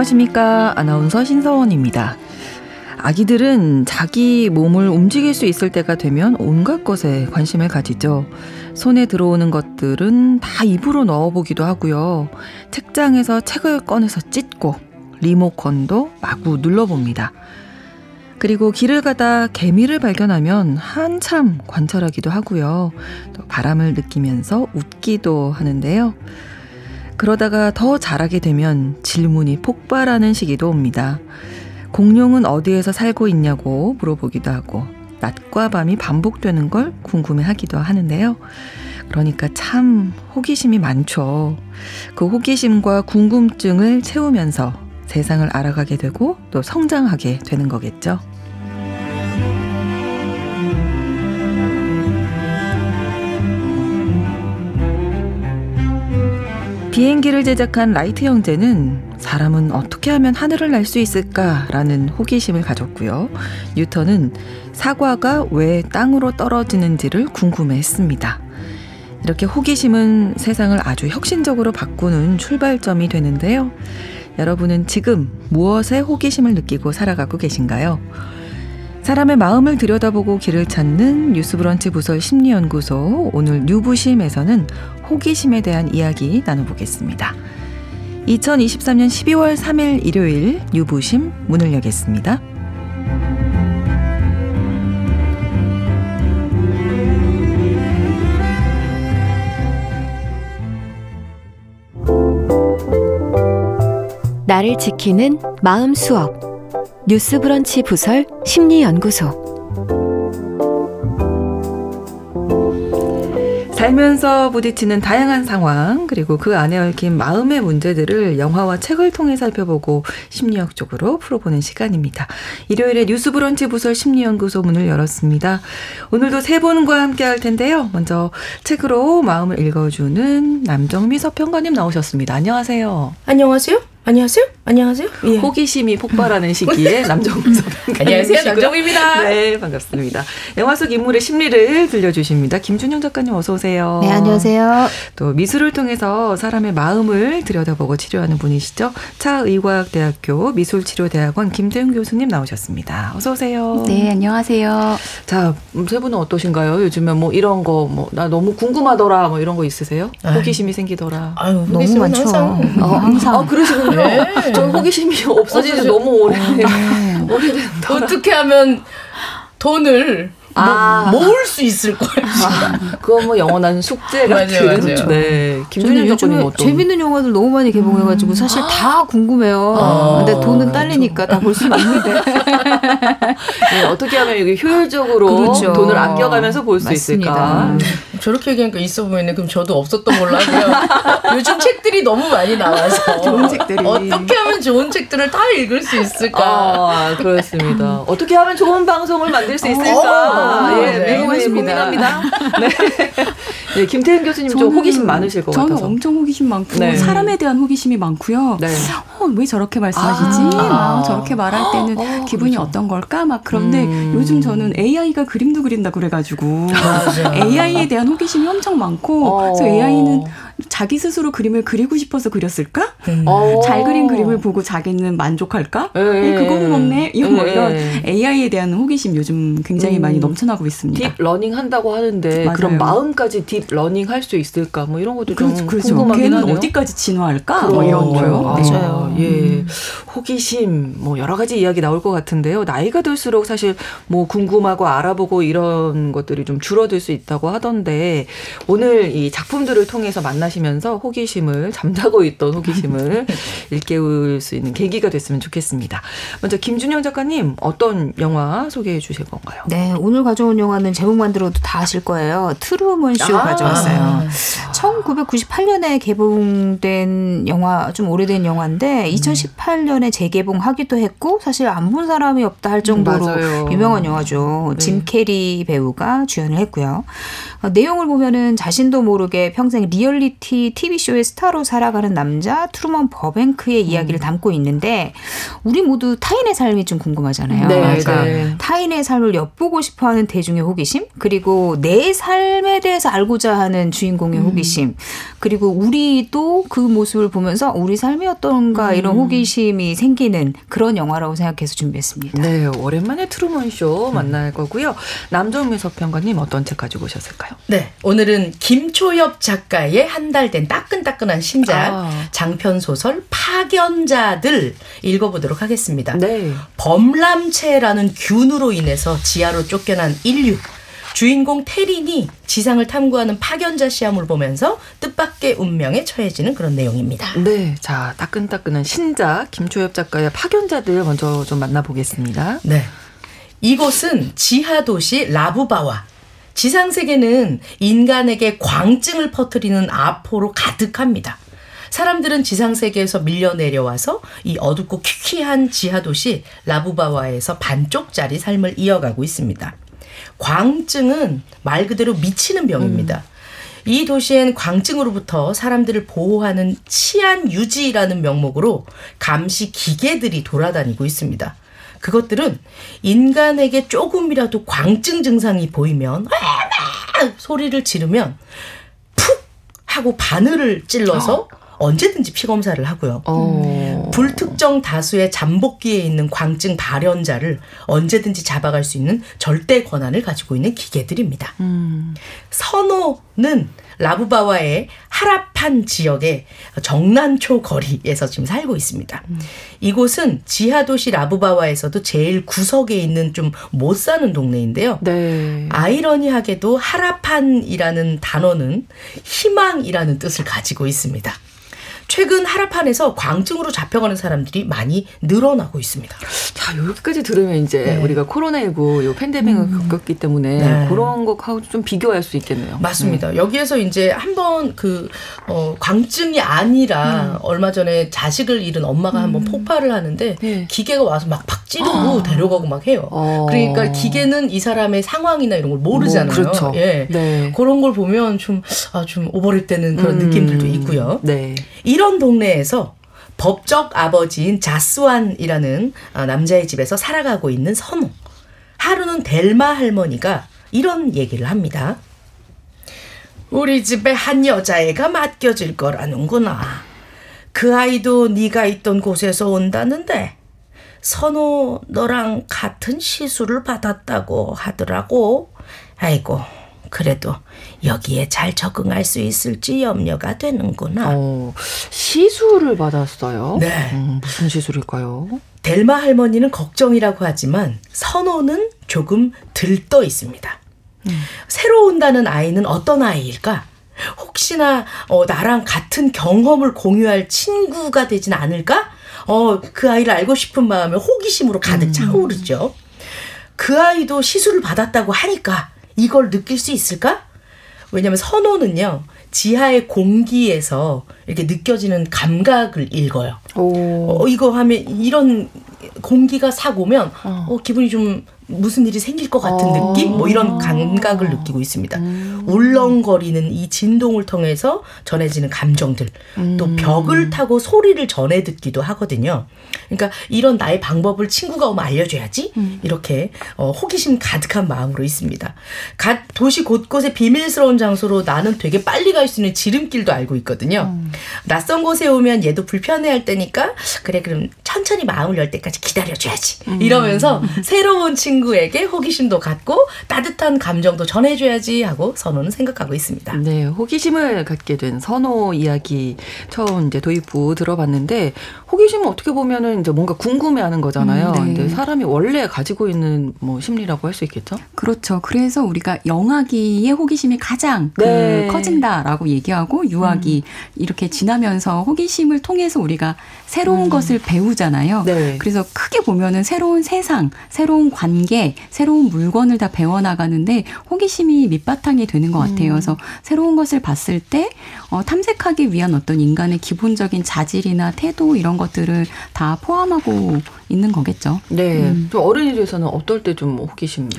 안녕하십니까. 아나운서 신서원입니다. 아기들은 자기 몸을 움직일 수 있을 때가 되면 온갖 것에 관심을 가지죠. 손에 들어오는 것들은 다 입으로 넣어보기도 하고요. 책장에서 책을 꺼내서 찢고 리모컨도 마구 눌러봅니다. 그리고 길을 가다 개미를 발견하면 한참 관찰하기도 하고요. 또 바람을 느끼면서 웃기도 하는데요. 그러다가 더 자라게 되면 질문이 폭발하는 시기도 옵니다. 공룡은 어디에서 살고 있냐고 물어보기도 하고 낮과 밤이 반복되는 걸 궁금해 하기도 하는데요. 그러니까 참 호기심이 많죠. 그 호기심과 궁금증을 채우면서 세상을 알아가게 되고 또 성장하게 되는 거겠죠. 비행기를 제작한 라이트 형제는 사람은 어떻게 하면 하늘을 날 수 있을까라는 호기심을 가졌고요. 뉴턴은 사과가 왜 땅으로 떨어지는지를 궁금해 했습니다. 이렇게 호기심은 세상을 아주 혁신적으로 바꾸는 출발점이 되는데요. 여러분은 지금 무엇에 호기심을 느끼고 살아가고 계신가요? 사람의 마음을 들여다보고 길을 찾는 뉴스브런치 부설 심리연구소 오늘 뉴부심에서는 호기심에 대한 이야기 나눠보겠습니다. 2023년 12월 3일 일요일 뉴부심 문을 여겠습니다. 나를 지키는 마음 수업 뉴스브런치 부설 심리연구소 살면서 부딪히는 다양한 상황 그리고 그 안에 얽힌 마음의 문제들을 영화와 책을 통해 살펴보고 심리학적으로 풀어보는 시간입니다. 일요일에 뉴스브런치 부설 심리연구소 문을 열었습니다. 오늘도 세 분과 함께 할 텐데요. 먼저 책으로 마음을 읽어주는 남정미 서평가님 나오셨습니다. 안녕하세요. 안녕하세요. 안녕하세요. 안녕하세요. 예. 호기심이 폭발하는 시기에 서평가님. 안녕하세요. 남정미입니다. 네, 반갑습니다. 영화 속 인물의 심리를 들려주십니다. 김준영 작가님 어서 오세요. 네, 안녕하세요. 또 미술을 통해서 사람의 마음을 들여다보고 치료하는 분이시죠. 차의과학대학교 미술치료대학원 김태훈 교수님 나오셨습니다. 어서 오세요. 네, 안녕하세요. 자, 세 분은 어떠신가요? 요즘에 뭐 이런 거, 뭐, 나 너무 궁금하더라, 뭐 이런 거 있으세요? 호기심이 생기더라. 아유, 너무 많죠. 항상. 어, 항상. 아, 그러시군요. 네. 저 호기심이 없어진 지 너무 오래, 네. 오래된 어떻게 하면 돈을 아. 모, 모을 수 있을 거예요. 아, 그거 뭐 영원한 숙제 같은. 맞아요, 맞아요. 네. 김준현 작가님 어떤? 재밌는 영화들 너무 많이 개봉해가지고 음. 사실 다 궁금해요. 아. 근데 돈은 딸리니까 다 볼 수는 없는데. 네, 어떻게 하면 이게 효율적으로 그렇죠. 돈을 아껴가면서 볼 수 있을까? 음. 저렇게 얘기하니까 있어 보이네. 그럼 저도 없었던 걸로 하고요. 요즘 책들이 너무 많이 나와서 좋은 책들이 어떻게 하면 좋은 책들을 다 읽을 수 있을까? 아, 그렇습니다. 어떻게 하면 좋은 방송을 만들 수 있을까? 아, 예, 네, 매일 고민합니다. 네. 네, 김태현 교수님 좀 호기심 많으실 것 저는 같아서. 저는 엄청 호기심 많고 네. 사람에 대한 호기심이 많고요. 네. 어, 왜 저렇게 말씀하시지? 아. 막 저렇게 말할 때는 어, 기분이 그렇죠. 어떤 걸까? 막 그런데 음. 요즘 저는 AI가 그림도 그린다 그래가지고 AI에 대한 호기심이 엄청 많고 어. 그래서 AI는 자기 스스로 그림을 그리고 싶어서 그렸을까? 음. 잘 그린 그림을 보고 자기는 만족할까? 에 네, 그거는 없네. 이런 뭐 이런 AI에 대한 호기심 요즘 굉장히 음. 많이 넘쳐나고 있습니다. deep learning 한다고 하는데 맞아요. 그럼 마음까지 deep learning 할 수 있을까? 뭐 이런 것도 그렇죠, 좀 그렇죠. 궁금하긴 걔는 하네요. 어디까지 진화할까? 뭐 이런 거요. 맞아요. 네. 예. 음. 호기심 뭐 여러 가지 이야기 나올 것 같은데요. 나이가 들수록 사실 뭐 궁금하고 알아보고 이런 것들이 좀 줄어들 수 있다고 하던데 오늘 이 작품들을 통해서 만나시면서 호기심을 잠자고 있던 호기심을 일깨울 수 있는 계기가 됐으면 좋겠습니다. 먼저 김준영 작가님 어떤 영화 소개해 주실 건가요? 네, 오늘 가져온 영화는 제목만 들어도 다 아실 거예요. 트루먼 쇼 아~ 가져왔어요. 1998년에 개봉된 영화 좀 오래된 영화인데 2018년에 재개봉하기도 했고 사실 안 본 사람이 없다 할 정도로 음, 유명한 영화죠. 네. 짐 캐리 배우가 주연을 했고요. 어, 내용을 보면은 자신도 모르게 평생 리얼리티 TV쇼의 스타로 살아가는 남자 트루먼 버뱅크의 이야기를 음. 담고 있는데 우리 모두 타인의 삶이 좀 궁금하잖아요. 네, 그러니까 네. 타인의 삶을 엿보고 싶어하는 대중의 호기심 그리고 내 삶에 대해서 알고자 하는 주인공의 음. 호기심 그리고 우리도 그 모습을 보면서 우리 삶이 어떤가 이런 호기심이 생기는 그런 영화라고 생각해서 준비했습니다. 네, 오랜만에 트루먼 쇼 만날 거고요. 남정미 서평가님 어떤 책 가지고 오셨을까요? 네, 오늘은 김초엽 작가의 한달 된 따끈따끈한 신작 아. 장편 소설 파견자들 읽어보도록 하겠습니다. 네. 범람체라는 균으로 인해서 지하로 쫓겨난 인류. 주인공 테린이 지상을 탐구하는 파견자 시험을 보면서 뜻밖의 운명에 처해지는 그런 내용입니다. 네, 자 따끈따끈한 신작 김초엽 작가의 파견자들 먼저 좀 만나보겠습니다. 네. 이곳은 지하 도시 라부바와. 지상 세계는 인간에게 광증을 퍼뜨리는 아포로 가득합니다. 사람들은 지상 세계에서 밀려 내려와서 이 어둡고 퀴퀴한 지하 도시 라부바와에서 반쪽짜리 삶을 이어가고 있습니다. 광증은 말 그대로 미치는 병입니다. 이 도시엔 광증으로부터 사람들을 보호하는 치안 유지라는 명목으로 감시 기계들이 돌아다니고 있습니다. 그것들은 인간에게 조금이라도 광증 증상이 보이면 아, 소리를 지르면 푹 하고 바늘을 찔러서 언제든지 피 검사를 하고요. 어. 불특정 다수의 잠복기에 있는 광증 발현자를 언제든지 잡아갈 수 있는 절대 권한을 가지고 있는 기계들입니다. 음. 선호는 라부바와의 하라판 지역의 정난초 거리에서 지금 살고 있습니다. 이곳은 지하 도시 라부바와에서도 제일 구석에 있는 좀 못 사는 동네인데요. 네. 아이러니하게도 하라판이라는 단어는 희망이라는 뜻을 가지고 있습니다. 최근 하라판에서 광증으로 잡혀가는 사람들이 많이 늘어나고 있습니다. 자, 여기까지 들으면 이제 네. 우리가 코로나19 요 팬데믹을 겪었기 때문에 네. 그런 것하고 좀 비교할 수 있겠네요. 맞습니다. 여기에서 이제 한번 그, 어, 광증이 아니라 얼마 전에 자식을 잃은 엄마가 한번 폭발을 하는데 네. 기계가 와서 막 팍 찌르고 데려가고 막 해요. 어. 그러니까 기계는 이 사람의 상황이나 이런 걸 모르잖아요. 뭐, 그렇죠. 예. 네. 그런 걸 보면 좀, 아, 좀 오버랩되는 그런 음. 느낌들도 있고요. 네. 이런 동네에서 법적 아버지인 자스완이라는 아, 남자의 집에서 살아가고 있는 선우. 하루는 델마 할머니가 이런 얘기를 합니다. 우리 집에 한 여자애가 맡겨질 거라는구나. 그 아이도 네가 있던 곳에서 온다는데 선우 너랑 같은 시술을 받았다고 하더라고. 아이고 그래도 여기에 잘 적응할 수 있을지 염려가 되는구나. 어, 시술을 받았어요. 네. 음, 무슨 시술일까요? 델마 할머니는 걱정이라고 하지만 선호는 조금 들떠 있습니다. 새로 온다는 아이는 어떤 아이일까? 혹시나 어, 나랑 같은 경험을 공유할 친구가 되진 않을까? 어, 그 아이를 알고 싶은 마음에 호기심으로 가득 차오르죠. 그 아이도 시술을 받았다고 하니까 이걸 느낄 수 있을까? 왜냐하면 선호는요 지하의 공기에서 이렇게 느껴지는 감각을 읽어요. 오. 어, 이거 하면 이런 공기가 싹 오면 어, 기분이 좀 무슨 일이 생길 것 같은 어. 느낌? 뭐 이런 감각을 느끼고 있습니다. 울렁거리는 이 진동을 통해서 전해지는 감정들, 또 벽을 타고 소리를 전해 듣기도 하거든요. 그러니까 이런 나의 방법을 친구가 오면 알려줘야지 이렇게 어, 호기심 가득한 마음으로 있습니다. 갓 도시 곳곳에 비밀스러운 장소로 나는 되게 빨리 갈 수 있는 지름길도 알고 있거든요. 낯선 곳에 오면 얘도 불편해할 때니까 그래 그럼 천천히 마음을 열 때까지 기다려줘야지 이러면서 새로운 친구 에게 호기심도 갖고 따뜻한 감정도 전해줘야지 하고 선호는 생각하고 있습니다. 네, 호기심을 갖게 된 선호 이야기 처음 이제 도입부 들어봤는데 호기심은 어떻게 보면은 이제 뭔가 궁금해하는 거잖아요. 음, 네. 근데 사람이 원래 가지고 있는 뭐 심리라고 할 수 있겠죠? 그렇죠. 그래서 우리가 영아기의 호기심이 가장 그 네. 커진다라고 얘기하고 유아기 이렇게 지나면서 호기심을 통해서 우리가 새로운 것을 배우잖아요. 네. 그래서 크게 보면은 새로운 세상, 새로운 관계, 새로운 물건을 다 배워 나가는데 호기심이 밑바탕이 되는 것 같아요. 그래서 새로운 것을 봤을 때 어, 탐색하기 위한 어떤 인간의 기본적인 자질이나 태도 이런 것들을 다 포함하고 있는 거겠죠. 네. 음. 좀 어른이 돼서는 어떨 때 좀 호기심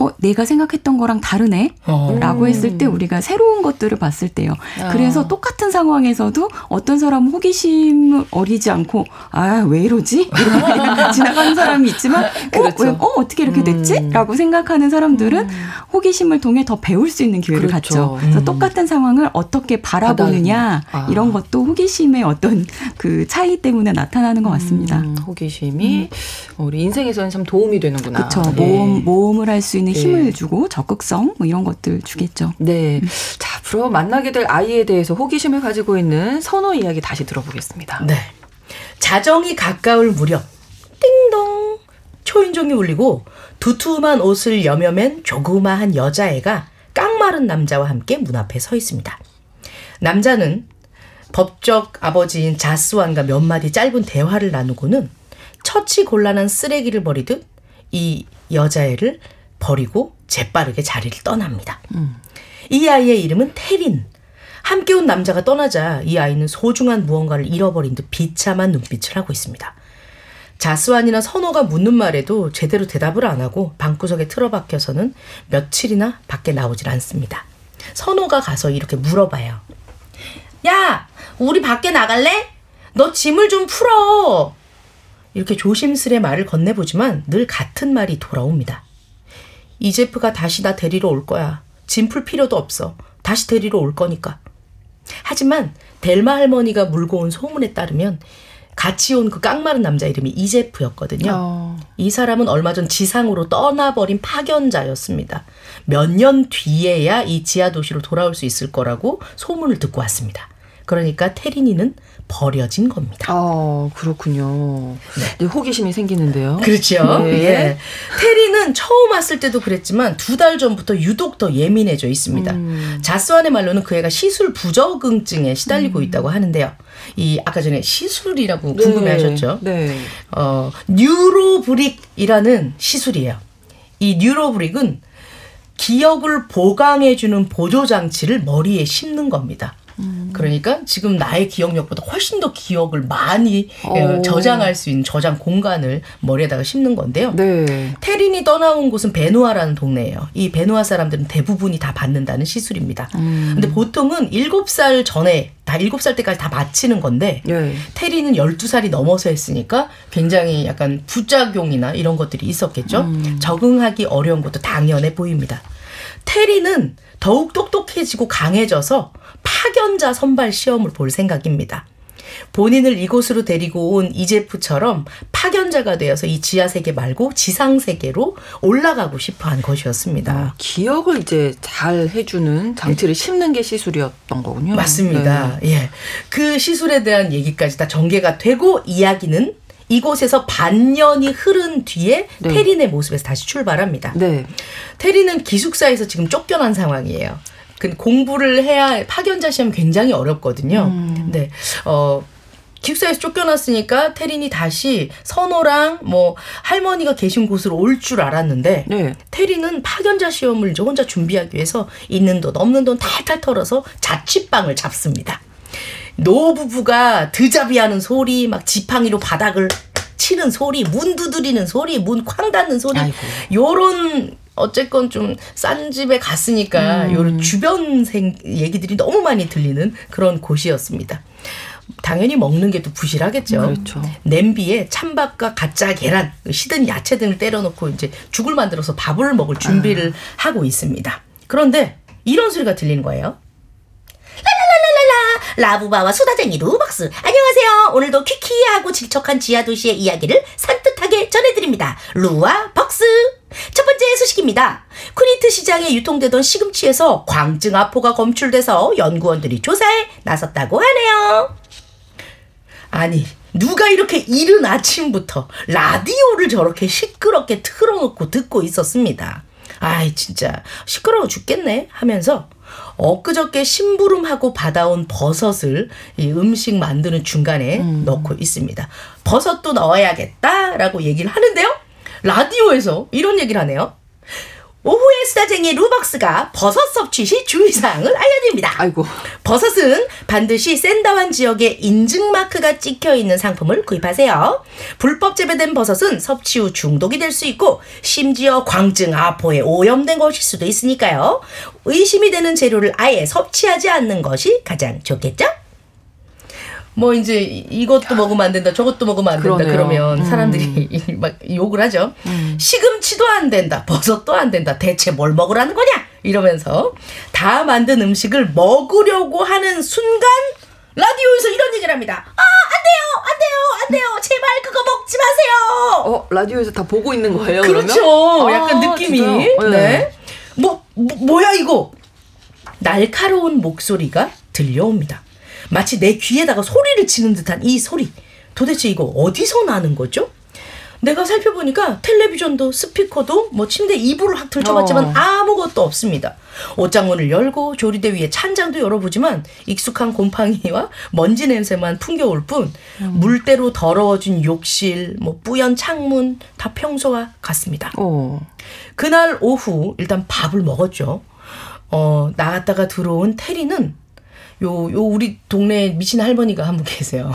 어, 내가 생각했던 거랑 다르네? 어. 라고 했을 때 우리가 새로운 것들을 봤을 때요. 어. 그래서 똑같은 상황에서도 어떤 사람은 호기심을 어리지 않고, 아, 왜 이러지? 지나가는 사람이 있지만, 어, 그렇죠. 왜, 어, 어떻게 이렇게 됐지? 음. 라고 생각하는 사람들은 음. 호기심을 통해 더 배울 수 있는 기회를 그렇죠. 갖죠. 그래서 음. 똑같은 상황을 어떻게 바라보느냐, 아. 이런 것도 호기심의 어떤 그 차이 때문에 나타나는 것 같습니다. 음, 호기심이 우리 인생에서는 참 도움이 되는구나. 그렇죠. 모험, 모험을 할 수 있는 네. 힘을 주고 적극성 뭐 이런 것들 주겠죠. 네. 음. 자, 앞으로 만나게 될 아이에 대해서 호기심을 가지고 있는 선호 이야기 다시 들어보겠습니다. 네. 자정이 가까울 무렵 띵동 초인종이 울리고 두툼한 옷을 여며맨 조그마한 여자애가 깡마른 남자와 함께 문 앞에 서 있습니다. 남자는 법적 아버지인 자스완과 몇 마디 짧은 대화를 나누고는 처치 곤란한 쓰레기를 버리듯 이 여자애를 버리고 재빠르게 자리를 떠납니다. 음. 이 아이의 이름은 테린. 함께 온 남자가 떠나자 이 아이는 소중한 무언가를 잃어버린 듯 비참한 눈빛을 하고 있습니다. 자스완이나 선오가 묻는 말에도 제대로 대답을 안 하고 방구석에 틀어박혀서는 며칠이나 밖에 나오질 않습니다. 선오가 가서 이렇게 물어봐요. 야, 우리 밖에 나갈래? 너 짐을 좀 풀어. 이렇게 조심스레 말을 건네보지만 늘 같은 말이 돌아옵니다. 이제프가 다시 나 데리러 올 거야. 짐 풀 필요도 없어. 다시 데리러 올 거니까. 하지만 델마 할머니가 물고 온 소문에 따르면 같이 온 그 깡마른 남자 이름이 이제프였거든요. 어. 이 사람은 얼마 전 지상으로 떠나버린 파견자였습니다. 몇 년 뒤에야 이 지하 도시로 돌아올 수 있을 거라고 소문을 듣고 왔습니다. 그러니까 테리니는 버려진 겁니다. 아, 그렇군요. 네. 호기심이 생기는데요. 그렇죠. 네. 예. 테리는 처음 왔을 때도 그랬지만 두 달 전부터 유독 더 예민해져 있습니다. 음. 자스완의 말로는 그 애가 시술 부적응증에 시달리고 음. 있다고 하는데요. 이 아까 전에 시술이라고 네. 궁금해하셨죠? 네. 어, 뉴로브릭이라는 시술이에요. 이 뉴로브릭은 기억을 보강해주는 보조 장치를 머리에 심는 겁니다. 음. 그러니까 지금 나의 기억력보다 훨씬 더 기억을 많이 오. 어. 저장할 수 있는 저장 공간을 머리에다가 심는 건데요. 네. 태린이 떠나온 곳은 베누아라는 동네예요. 이 베누아 사람들은 대부분이 다 받는다는 시술입니다. 음. 근데 보통은 7살 전에 다 7살 때까지 다 마치는 건데 네. 태린은 12살이 넘어서 했으니까 굉장히 약간 부작용이나 이런 것들이 있었겠죠. 음. 적응하기 어려운 것도 당연해 보입니다. 테리는 더욱 똑똑해지고 강해져서 파견자 선발 시험을 볼 생각입니다. 본인을 이곳으로 데리고 온 이제프처럼 파견자가 되어서 이 지하 세계 말고 지상 세계로 올라가고 싶어 한 것이었습니다. 아, 기억을 이제 잘 해주는 장치를 심는 게 시술이었던 거군요. 맞습니다. 네. 예. 그 시술에 대한 얘기까지 다 전개가 되고 이야기는 이곳에서 반년이 흐른 뒤에 네. 테린의 모습에서 다시 출발합니다. 네. 테린은 기숙사에서 지금 쫓겨난 상황이에요. 그 공부를 해야 파견자 시험 굉장히 어렵거든요. 음. 네. 어 기숙사에서 쫓겨났으니까 테린이 다시 선호랑 뭐 할머니가 계신 곳으로 올 줄 알았는데 네. 테린은 파견자 시험을 이제 혼자 준비하기 위해서 있는 돈 없는 돈 탈탈 털어서 자취방을 잡습니다. 노부부가 드잡이하는 소리, 막 지팡이로 바닥을 치는 소리, 문 두드리는 소리, 문 쾅 닫는 소리, 아이고. 요런 어쨌건 좀 싼 집에 갔으니까 음. 요런 주변 생 얘기들이 너무 많이 들리는 그런 곳이었습니다. 당연히 먹는 게 또 부실하겠죠. 그렇죠. 냄비에 찬밥과 가짜 계란, 시든 야채 등을 때려놓고 이제 죽을 만들어서 밥을 먹을 준비를 아. 하고 있습니다. 그런데 이런 소리가 들리는 거예요. 라부바와 수다쟁이 루박스. 안녕하세요. 오늘도 퀴퀴하고 질척한 지하도시의 이야기를 산뜻하게 전해드립니다. 루와 벅스. 첫 번째 소식입니다. 쿠니트 시장에 유통되던 시금치에서 광증 아포가 검출돼서 연구원들이 조사에 나섰다고 하네요. 아니, 누가 이렇게 이른 아침부터 라디오를 저렇게 시끄럽게 틀어놓고 듣고 있었습니다. 아이, 진짜 시끄러워 죽겠네 하면서 엊그저께 심부름하고 받아온 버섯을 이 음식 만드는 중간에 음. 넣고 있습니다. 버섯도 넣어야겠다라고 얘기를 하는데요. 라디오에서 이런 얘기를 하네요. 오후의 수다쟁이 루벅스가 버섯 섭취 시 주의사항을 알려드립니다. 아이고. 버섯은 반드시 센다완 지역에 인증 마크가 찍혀 있는 상품을 구입하세요. 불법 재배된 버섯은 섭취 후 중독이 될 수 있고 심지어 광증, 아포에 오염된 것일 수도 있으니까요. 의심이 되는 재료를 아예 섭취하지 않는 것이 가장 좋겠죠? 뭐 이제 이것도 먹으면 안 된다, 저것도 먹으면 안 된다 그러네요. 그러면 사람들이 막 욕을 하죠. 시금치도 안 된다, 버섯도 안 된다. 대체 뭘 먹으라는 거냐? 이러면서 다 만든 음식을 먹으려고 하는 순간 라디오에서 이런 얘기를 합니다. 아, 안 돼요, 안 돼요, 안 돼요. 제발 그거 먹지 마세요. 어 라디오에서 다 보고 있는 거예요. 그렇죠. 그러면? 약간 아, 느낌이. 진짜요? 네. 뭐, 뭐 뭐야 이거? 날카로운 목소리가 들려옵니다. 마치 내 귀에다가 소리를 치는 듯한 이 소리. 도대체 이거 어디서 나는 거죠? 내가 살펴보니까 텔레비전도 스피커도 뭐 침대 이불을 확 들춰봤지만 어. 아무것도 없습니다. 옷장문을 열고 조리대 위에 찬장도 열어보지만 익숙한 곰팡이와 먼지 냄새만 풍겨올 뿐 물때로 더러워진 욕실, 뭐 뿌연 창문 다 평소와 같습니다. 어. 그날 오후 일단 밥을 먹었죠. 어, 나갔다가 들어온 테리는 요, 요, 우리 동네 미친 할머니가 한 분 계세요.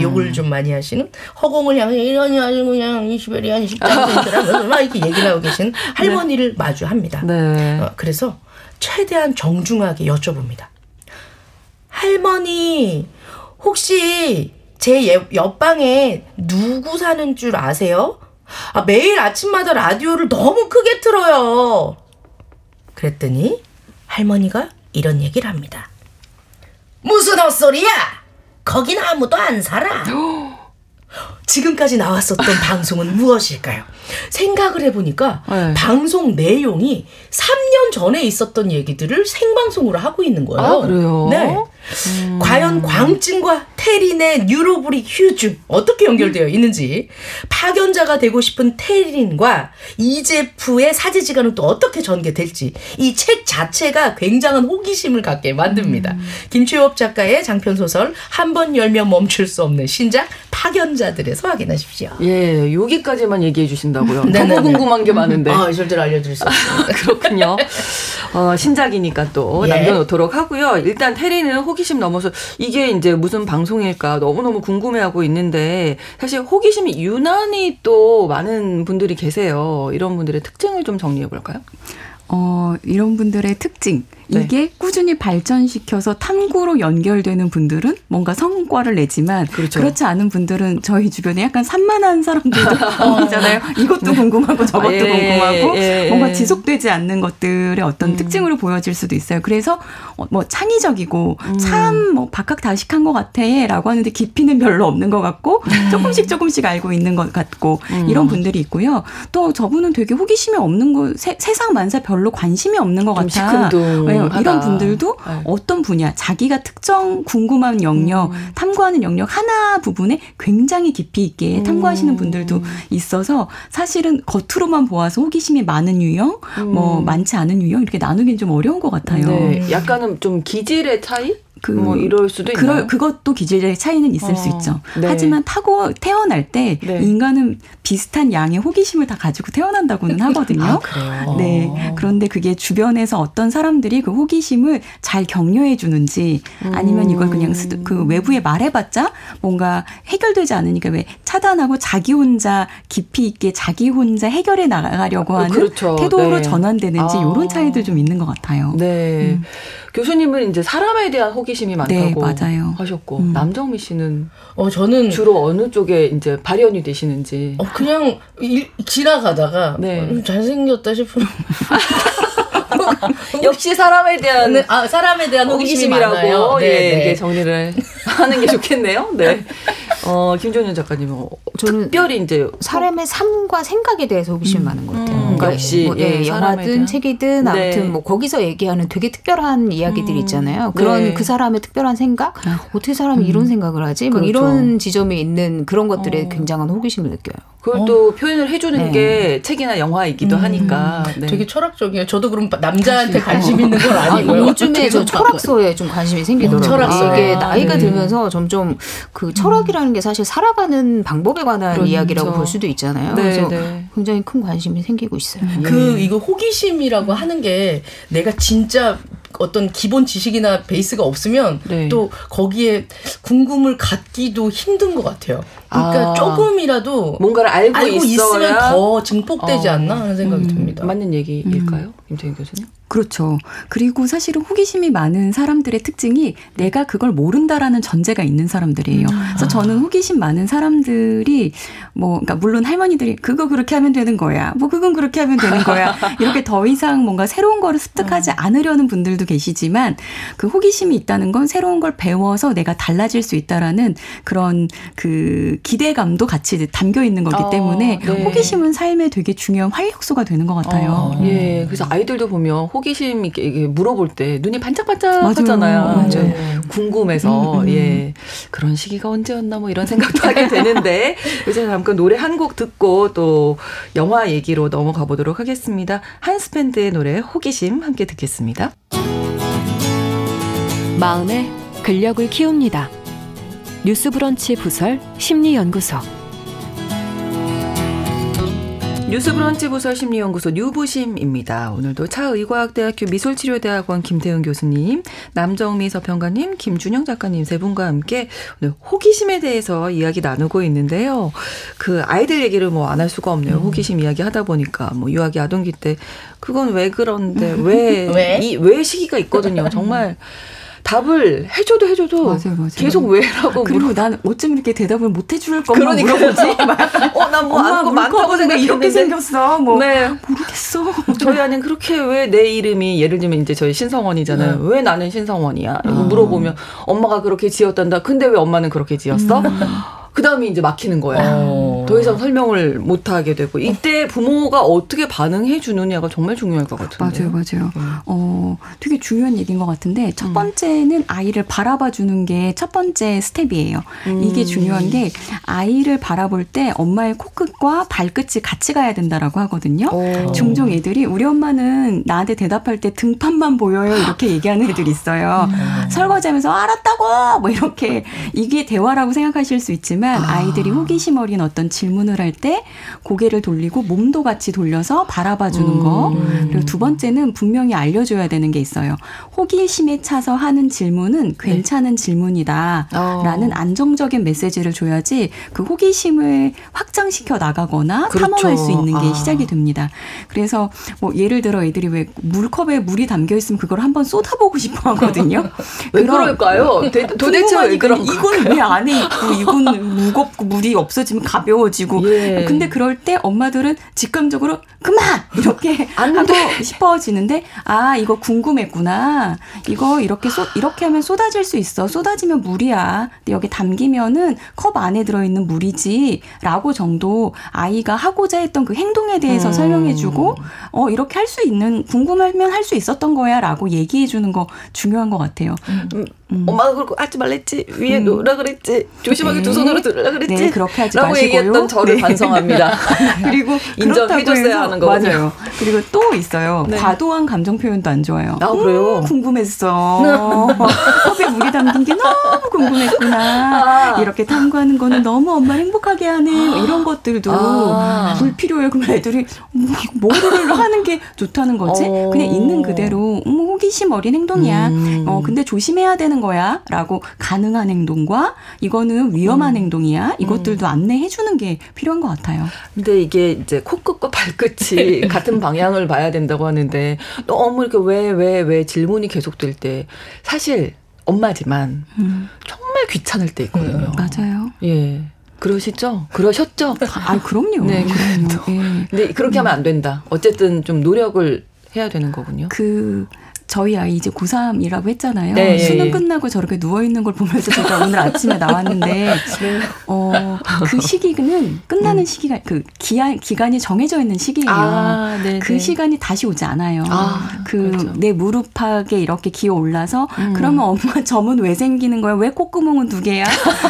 욕을 좀 많이 하시는 허공을 향해 이러니 아주 그냥 이 시베리안 식당들아 막 이렇게 얘기를 하고 계신 할머니를 마주합니다. 네. 어, 그래서 최대한 정중하게 여쭤봅니다. 할머니, 혹시 제 옆- 옆방에 누구 사는 줄 아세요? 아, 매일 아침마다 라디오를 너무 크게 틀어요. 그랬더니 할머니가 이런 얘기를 합니다. 무슨 헛소리야? 거긴 아무도 안 살아. 지금까지 나왔었던 방송은 무엇일까요? 생각을 해보니까 네. 방송 내용이 3년 전에 있었던 얘기들을 생방송으로 하고 있는 거예요. 아, 그래요? 네. 과연 광증과 테린의 뉴로브릭 휴중 어떻게 연결되어 있는지 파견자가 되고 싶은 테린과 이제프의 사제지간은 또 어떻게 전개될지 이 책 자체가 굉장한 호기심을 갖게 만듭니다. 김최엽 작가의 장편 소설 한 번 열면 멈출 수 없는 신작 파견자들에서 확인하십시오. 예, 여기까지만 얘기해 주신다고요. 네네네. 너무 궁금한 게 많은데. 아, 절대로 알려드릴 수 없습니다. 그렇군요. 어, 신작이니까 또 예. 남겨놓도록 하고요. 일단 테리는 호기심 넘어서 이게 이제 무슨 방송일까 너무너무 궁금해하고 있는데 사실 호기심이 유난히 또 많은 분들이 계세요. 이런 분들의 특징을 좀 정리해 볼까요? 어, 이런 분들의 특징. 네. 이게 꾸준히 발전시켜서 탐구로 연결되는 분들은 뭔가 성과를 내지만 그렇죠. 그렇지 않은 분들은 저희 주변에 약간 산만한 사람들도 있잖아요. 이것도 궁금하고 저것도 예, 궁금하고 예, 뭔가 예. 지속되지 않는 것들의 어떤 음. 특징으로 보여질 수도 있어요. 그래서 어, 뭐 창의적이고 음. 참뭐 박학다식한 것 같아라고 하는데 깊이는 별로 없는 것 같고 조금씩 조금씩 알고 있는 것 같고 음. 이런 분들이 있고요. 또 저분은 되게 호기심이 없는 거 세, 세상 만사 별로 관심이 없는 것좀 같아. 시큰둥 하다. 네, 이런 분들도 네. 어떤 분야 자기가 특정 궁금한 영역 음. 탐구하는 영역 하나 부분에 굉장히 깊이 있게 음. 탐구하시는 분들도 있어서 사실은 겉으로만 보아서 호기심이 많은 유형 뭐 음. 많지 않은 유형 이렇게 나누기는 좀 어려운 것 같아요. 네, 약간은 좀 기질의 차이? 그- 뭐 이럴 수도 있나요? 그럴 그것도 기질의 차이는 있을 어, 수 있죠. 네. 하지만 타고 태어날 때 네. 인간은 비슷한 양의 호기심을 다 가지고 태어난다고는 하거든요. 아? 네. 그런데 그게 주변에서 어떤 사람들이 그 호기심을 잘 격려해 주는지 아니면 이걸 그냥 스- 그 외부에 말해봤자 뭔가 해결되지 않으니까 왜 차단하고 자기 혼자 깊이 있게 자기 혼자 해결해 나가려고 어, 하는 그렇죠. 태도로 네. 전환되는지 아. 이런 차이들 좀 있는 것 같아요. 네. 교수님은 이제 사람에 대한 호기심이 많다고 네, 맞아요. 하셨고 음. 남정미 씨는 어, 저는 주로 어느 쪽에 이제 발현이 되시는지. 어, 그냥 일, 지나가다가 네. 음, 잘생겼다 싶으면 역시 사람에 대한 네, 아, 사람에 대한 호기심이. 호기심이라고 네, 예, 네. 이렇게 정리를 하는 게 좋겠네요. 네. 어, 김종현 작가님은 어, 저는 특별히 이제 사람의 삶과 생각에 대해서 호기심이 많은 것 같아요. 음, 그러니까 역시, 뭐, 예, 예, 영화든. 책이든 네. 아무튼 뭐 거기서 얘기하는 되게 특별한 이야기들 이 있잖아요. 그런 네. 그 사람의 특별한 생각, 어떻게 사람이 이런 생각을 하지? 막 그렇죠. 이런 지점이 있는 그런 것들에 어. 굉장한 호기심을 느껴요. 그걸 어. 또 표현을 해주는 네. 게 책이나 영화이기도 음. 하니까 네. 되게 철학적이에요. 저도 그럼 남자한테 관심 있는 건 아니고요. 아, 요즘에 저 철학서에 좀 관심이 생기더라고요. 어, 철학서 이게 아, 나이가 네. 들면서 점점 그 철학이라는 게 사실 살아가는 방법에 관한 그렇죠. 이야기라고 볼 수도 있잖아요. 네, 그래서 네. 굉장히 큰 관심이 생기고 있어요. 그 이거 호기심이라고 하는 게 내가 진짜 어떤 기본 지식이나 베이스가 없으면 네. 또 거기에 궁금을 갖기도 힘든 것 같아요. 그러니까 아, 조금이라도 뭔가를 알고, 알고 있으면 더 증폭되지 어. 않나 하는 생각이 음, 듭니다. 맞는 얘기일까요, 음. 임태인 교수님? 그렇죠. 그리고 사실은 호기심이 많은 사람들의 특징이 내가 그걸 모른다라는 전제가 있는 사람들이에요. 음. 그래서 저는 호기심 많은 사람들이 뭐, 그러니까 물론 할머니들이 그거 그렇게 하면 되는 거야. 뭐 그건 그렇게 하면 되는 거야. 이렇게 더 이상 뭔가 새로운 거를 습득하지 음. 않으려는 분들도 계시지만 그 호기심이 있다는 건 새로운 걸 배워서 내가 달라질 수 있다라는 그런 그 기대감도 같이 담겨 있는 거기 어, 때문에 어, 네. 호기심은 삶에 되게 중요한 활력소가 되는 것 같아요. 어, 예. 그래서 아이들도 보면 호기심 이렇게 물어볼 때 눈이 반짝반짝하잖아요. 맞아요. 네. 궁금해서 음, 음. 예 그런 시기가 언제였나 뭐 이런 생각도 하게 되는데 이제 잠깐 노래 한 곡 듣고 또 영화 얘기로 넘어가 보도록 하겠습니다. 한스밴드의 노래 호기심 함께 듣겠습니다. 마음의 근력을 키웁니다. 뉴스브런치 부설 심리연구소 뉴스브런치 부설 심리연구소 뉴부심입니다. 오늘도 차의과학대학교 미술치료대학원 김태훈 교수님, 남정미 서평가님, 김준영 작가님 세 분과 함께 오늘 호기심에 대해서 이야기 나누고 있는데요. 그 아이들 얘기를 뭐 안 할 수가 없네요. 음. 호기심 이야기 하다 보니까 뭐 유아기 아동기 때 그건 왜 그런데 왜 이왜 시기가 있거든요. 정말 답을 해줘도 해줘도 맞아요, 맞아요. 계속 왜라고 그리고 나는 어쩜 이렇게 대답을 못 해줄 것만 그러니까. 물어보지? 어나뭐 안고 많다고 생각 이렇게 생겼어. 뭐 네. 모르겠어. 저희 아는 그렇게 왜 내 이름이 예를 들면 이제 저희 신성원이잖아요. 네. 왜 나는 신성원이야? 아. 물어보면 엄마가 그렇게 지었단다. 근데 왜 엄마는 그렇게 지었어? 음. 그 다음에 이제 막히는 거예요. 어. 더 이상 설명을 못 하게 되고 이때 부모가 어떻게 반응해 주느냐가 정말 중요할 것 같은데. 맞아요, 맞아요. 음. 어, 되게 중요한 얘기인 것 같은데 첫 음. 번째는 아이를 바라봐 주는 게 첫 번째 스텝이에요. 음. 이게 중요한 게 아이를 바라볼 때 엄마의 코끝과 발끝이 같이 가야 된다라고 하거든요. 오. 종종 애들이 우리 엄마는 나한테 대답할 때 등판만 보여요 이렇게 얘기하는 애들이 있어요. 음. 설거지하면서 알았다고 뭐 이렇게 이게 대화라고 생각하실 수 있지만. 있지만 아이들이 호기심 어린 어떤 질문을 할 때 고개를 돌리고 몸도 같이 돌려서 바라봐 주는 음. 거. 그리고 두 번째는 분명히 알려줘야 되는 게 있어요. 호기심에 차서 하는 질문은 네. 괜찮은 네. 질문이다. 라는 어. 안정적인 메시지를 줘야지 그 호기심을 확장시켜 나가거나 그렇죠. 탐험할 수 있는 게 아. 시작이 됩니다. 그래서 뭐 예를 들어 애들이 왜 물컵에 물이 담겨 있으면 그걸 한번 쏟아보고 싶어 하거든요. 왜 그럴까요? 도 대체 왜 그런 이건 왜 안에 있고 이건 무겁고 물이 없어지면 가벼워지고. 예. 근데 그럴 때 엄마들은 직감적으로 그만 이렇게 하고 싶어지는데 아 이거 궁금했구나. 이거 이렇게 쏟 이렇게 하면 쏟아질 수 있어. 쏟아지면 물이야. 근데 여기 담기면은 컵 안에 들어있는 물이지라고 정도 아이가 하고자 했던 그 행동에 대해서 음. 설명해주고 어 이렇게 할 수 있는 궁금하면 할 수 있었던 거야라고 얘기해주는 거 중요한 것 같아요. 음. 음. 엄마가 그렇고 하지 말랬지 위에 음. 놓으라 그랬지 조심하게 네. 두 손으로 들으라 그랬지 네, 그렇게 하지 라고 마시고요. 얘기했던 저를 네. 반성합니다. 그리고 인정해줬어야 하는 거 맞아요. 그리고 또 있어요. 네. 과도한 감정 표현도 안 좋아요. 아 그래요? 음, 궁금했어. 컵에 물이 담긴 게 너무 궁금했구나. 아. 이렇게 탐구하는 거는 너무 엄마 행복하게 하는 뭐 이런 것들도 아. 불필요해요. 그럼 애들이 뭐, 뭐를 하는 게 좋다는 거지? 어. 그냥 있는 그대로 음, 호기심 어린 행동이야. 음. 어 근데 조심해야 되는 거야 라고 가능한 행동과 이거는 위험한 음. 행동이야. 이것들도 음. 안내해 주는 게 필요한 것 같아요. 근데 이게 이제 코끝과 발끝이 같은 방향을 봐야 된다고 하는데 너무 이렇게 왜 왜 왜 질문이 계속될 때 사실 엄마지만 음. 정말 귀찮을 때 있거든요. 맞아요. 예. 그러시죠? 그러셨죠? 아, 그럼요. 네, 그럼요. 예. 근데 그렇게 하면 안 된다. 어쨌든 좀 노력을 해야 되는 거군요. 그 저희 아이 이제 고3이라고 했잖아요. 네, 수능 예, 예. 끝나고 저렇게 누워있는 걸 보면서 제가 오늘 아침에 나왔는데, 네. 어, 그 시기는 끝나는 음. 시기가, 그 기한, 기간이 정해져 있는 시기예요. 아, 네, 그 네. 시간이 다시 오지 않아요. 아, 그내 그렇죠. 무릎팍에 이렇게 기어 올라서, 음. 그러면 엄마 점은 왜 생기는 거야? 왜 콧구멍은 두 개야?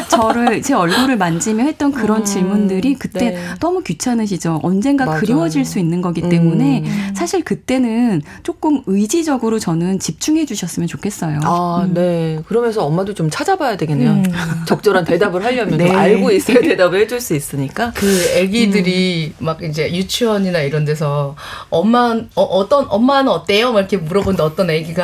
저를, 제 얼굴을 만지며 했던 그런 음, 질문들이 그때 네. 너무 귀찮으시죠. 언젠가 맞아요. 그리워질 수 있는 거기 때문에, 음. 사실 그때는 조금 의지적으로 저는 집중해 주셨으면 좋겠어요. 아, 음. 네. 그러면서 엄마도 좀 찾아봐야 되겠네요. 음. 적절한 대답을 하려면 네. 알고 있어야 대답을 해줄 수 있으니까. 그 아기들이 음. 막 이제 유치원이나 이런 데서 엄마 어, 어떤 엄마는 어때요? 막 이렇게 물어보는데 어떤 아기가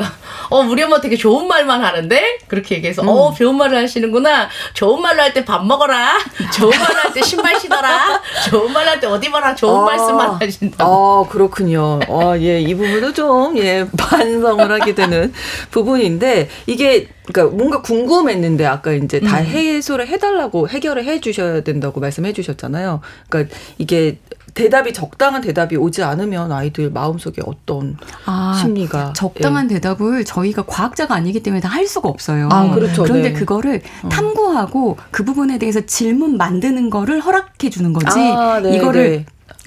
어 우리 엄마 되게 좋은 말만 하는데 그렇게 얘기해서 음. 어 좋은 말을 하시는구나. 좋은 말로 할 때 밥 먹어라. 좋은 말로 할 때 신발 신어라. 좋은 말로 할 때 어디 봐라. 좋은 아, 말씀만 하신다. 아 그렇군요. 아 예, 이 부분도 좀 예 반성 반성을 하게 되는 부분인데 이게 그러니까 뭔가 궁금했는데 아까 이제 다 음. 해소를 해달라고 해결을 해주셔야 된다고 말씀해 주셨잖아요. 그러니까 이게 대답이 적당한 대답이 오지 않으면 아이들 마음속에 어떤 아, 심리가 적당한 예. 대답을 저희가 과학자가 아니기 때문에 다 할 수가 없어요. 아, 그렇죠. 그런데 네. 그거를 어. 탐구하고 그 부분에 대해서 질문 만드는 거를 허락해 주는 거지. 아, 네, 이거를 네.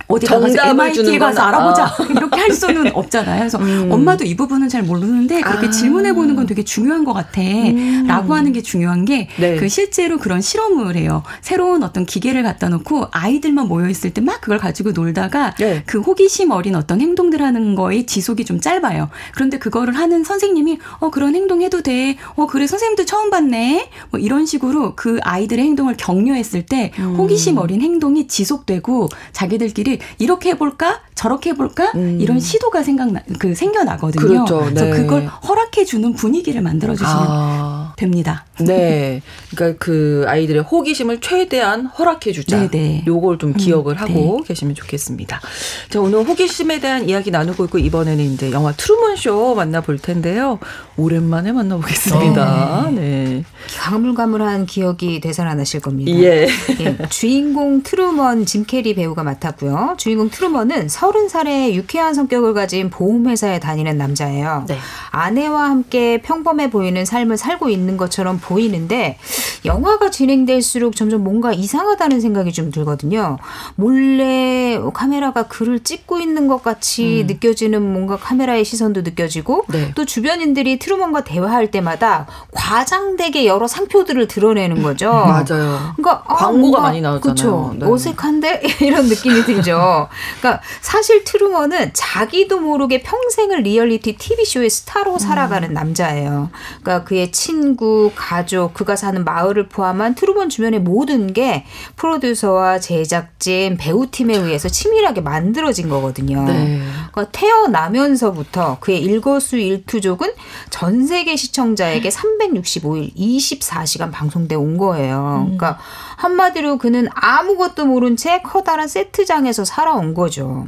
어디 가서 MIT에 가서 알아보자 아. 이렇게 할 수는 없잖아요. 그래서 음. 엄마도 이 부분은 잘 모르는데 그렇게 아. 질문해 보는 건 되게 중요한 것 같아라고 음. 하는 게 중요한 게그 네. 실제로 그런 실험을 해요. 새로운 어떤 기계를 갖다 놓고 아이들만 모여 있을 때 막 그걸 가지고 놀다가 네. 그 호기심 어린 어떤 행동들 하는 거의 지속이 좀 짧아요. 그런데 그거를 하는 선생님이 어 그런 행동 해도 돼. 어 그래 선생님도 처음 봤네. 뭐 이런 식으로 그 아이들의 행동을 격려했을 때 음. 호기심 어린 행동이 지속되고 자기들끼리 이렇게 해볼까 저렇게 해볼까 음. 이런 시도가 생각나 그 생겨나거든요. 그렇죠. 그래서 네. 그걸 허락해 주는 분위기를 만들어 주시면 아. 됩니다. 네, 그러니까 그 아이들의 호기심을 최대한 허락해 주자. 네네. 네. 요걸 좀 기억을 음, 하고 네. 계시면 좋겠습니다. 자 오늘 호기심에 대한 이야기 나누고 있고 이번에는 이제 영화 트루먼 쇼 만나 볼 텐데요. 오랜만에 만나 보겠습니다. 네. 네. 가물가물한 기억이 되살아나실 겁니다. 예. 예. 주인공 트루먼 짐 캐리 배우가 맡았고요. 주인공 트루먼은 30살의 유쾌한 성격을 가진 보험회사에 다니는 남자예요. 네. 아내와 함께 평범해 보이는 삶을 살고 있는 것처럼 보이는데 영화가 진행될수록 점점 뭔가 이상하다는 생각이 좀 들거든요. 몰래 카메라가 그를 찍고 있는 것 같이 음. 느껴지는 뭔가 카메라의 시선도 느껴지고 네. 또 주변인들이 트루먼과 대화할 때마다 과장되게 여러 상표들을 드러내는 거죠. 맞아요. 그러니까 아, 광고가 아, 많이 나오잖아요. 네. 어색한데 이런 느낌이 들죠. 그러니까 사실 트루먼은 자기도 모르게 평생을 리얼리티 TV쇼의 스타로 음. 살아가는 음. 남자예요. 그러니까 그의 친구, 가족, 그가 사는 마을 을 포함한 트루먼 주변의 모든 게 프로듀서와 제작진, 배우팀에 의해서 치밀하게 만들어진 거거든요. 네. 그러니까 태어나면서부터 그의 일거수일투족은 전 세계 시청자에게 365일 24시간 방송돼 온 거예요. 음. 그러니까 한마디로 그는 아무것도 모른 채 커다란 세트장에서 살아온 거죠.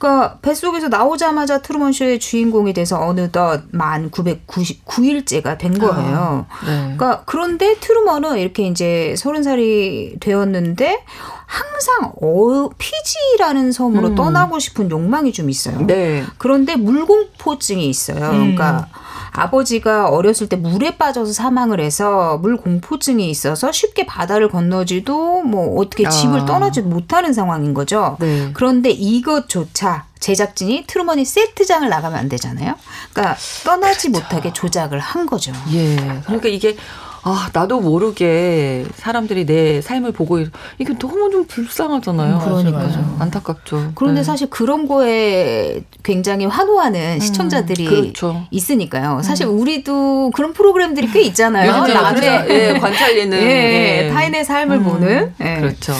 그러니까 뱃속에서 나오자마자 트루먼 쇼의 주인공이 돼서 어느덧 만 999일째가 된 거예요. 아, 네. 그러니까 그런데 트루먼은 이렇게 이제 서른 살이 되었는데 항상 어, 피지라는 섬으로 음. 떠나고 싶은 욕망이 좀 있어요. 네. 그런데 물공포증이 있어요. 그러니까 음. 아버지가 어렸을 때 물에 빠져서 사망을 해서 물 공포증이 있어서 쉽게 바다를 건너지도 뭐 어떻게 집을 아. 떠나지도 못하는 상황인 거죠. 네. 그런데 이것조차 제작진이 트루먼이 세트장을 나가면 안 되잖아요. 그러니까 떠나지 그렇죠. 못하게 조작을 한 거죠. 예. 그러니까 이게 아, 나도 모르게 사람들이 내 삶을 보고 이게 너무 좀 불쌍하잖아요. 음, 그러니까요. 안타깝죠. 그런데 네. 사실 그런 거에 굉장히 환호하는 음, 시청자들이 그렇죠. 있으니까요. 사실 음. 우리도 그런 프로그램들이 꽤 있잖아요. 남의 예, 관찰 예능. 예, 예. 타인의 삶을 음, 보는. 예. 그렇죠.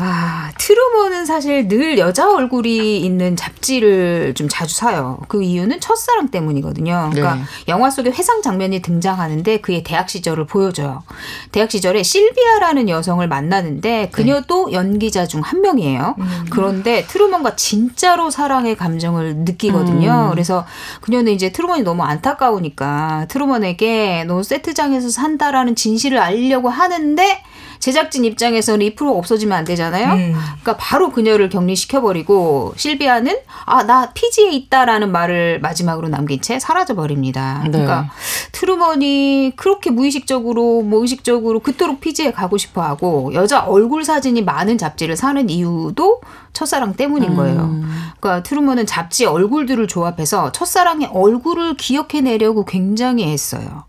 아, 트루먼은 사실 늘 여자 얼굴이 있는 잡지를 좀 자주 사요. 그 이유는 첫사랑 때문이거든요. 그러니까 네. 영화 속에 회상 장면이 등장하는데 그의 대학 시절을 보여줘요. 대학 시절에 실비아라는 여성을 만나는데 그녀도 네. 연기자 중 한 명이에요. 음. 그런데 트루먼과 진짜로 사랑의 감정을 느끼거든요. 음. 그래서 그녀는 이제 트루먼이 너무 안타까우니까 트루먼에게 너 세트장에서 산다라는 진실을 알리려고 하는데 제작진 입장에서는 이 프로 없어지면 안 되잖아요. 음. 그러니까 바로 그녀를 격리시켜버리고 실비아는 아 나 피지에 있다라는 말을 마지막으로 남긴 채 사라져 버립니다. 네. 그러니까 트루먼이 그렇게 무의식적으로 뭐 의식적으로 그토록 피지에 가고 싶어하고 여자 얼굴 사진이 많은 잡지를 사는 이유도 첫사랑 때문인 거예요. 음. 그러니까 트루먼은 잡지 얼굴들을 조합해서 첫사랑의 얼굴을 기억해내려고 굉장히 애써요.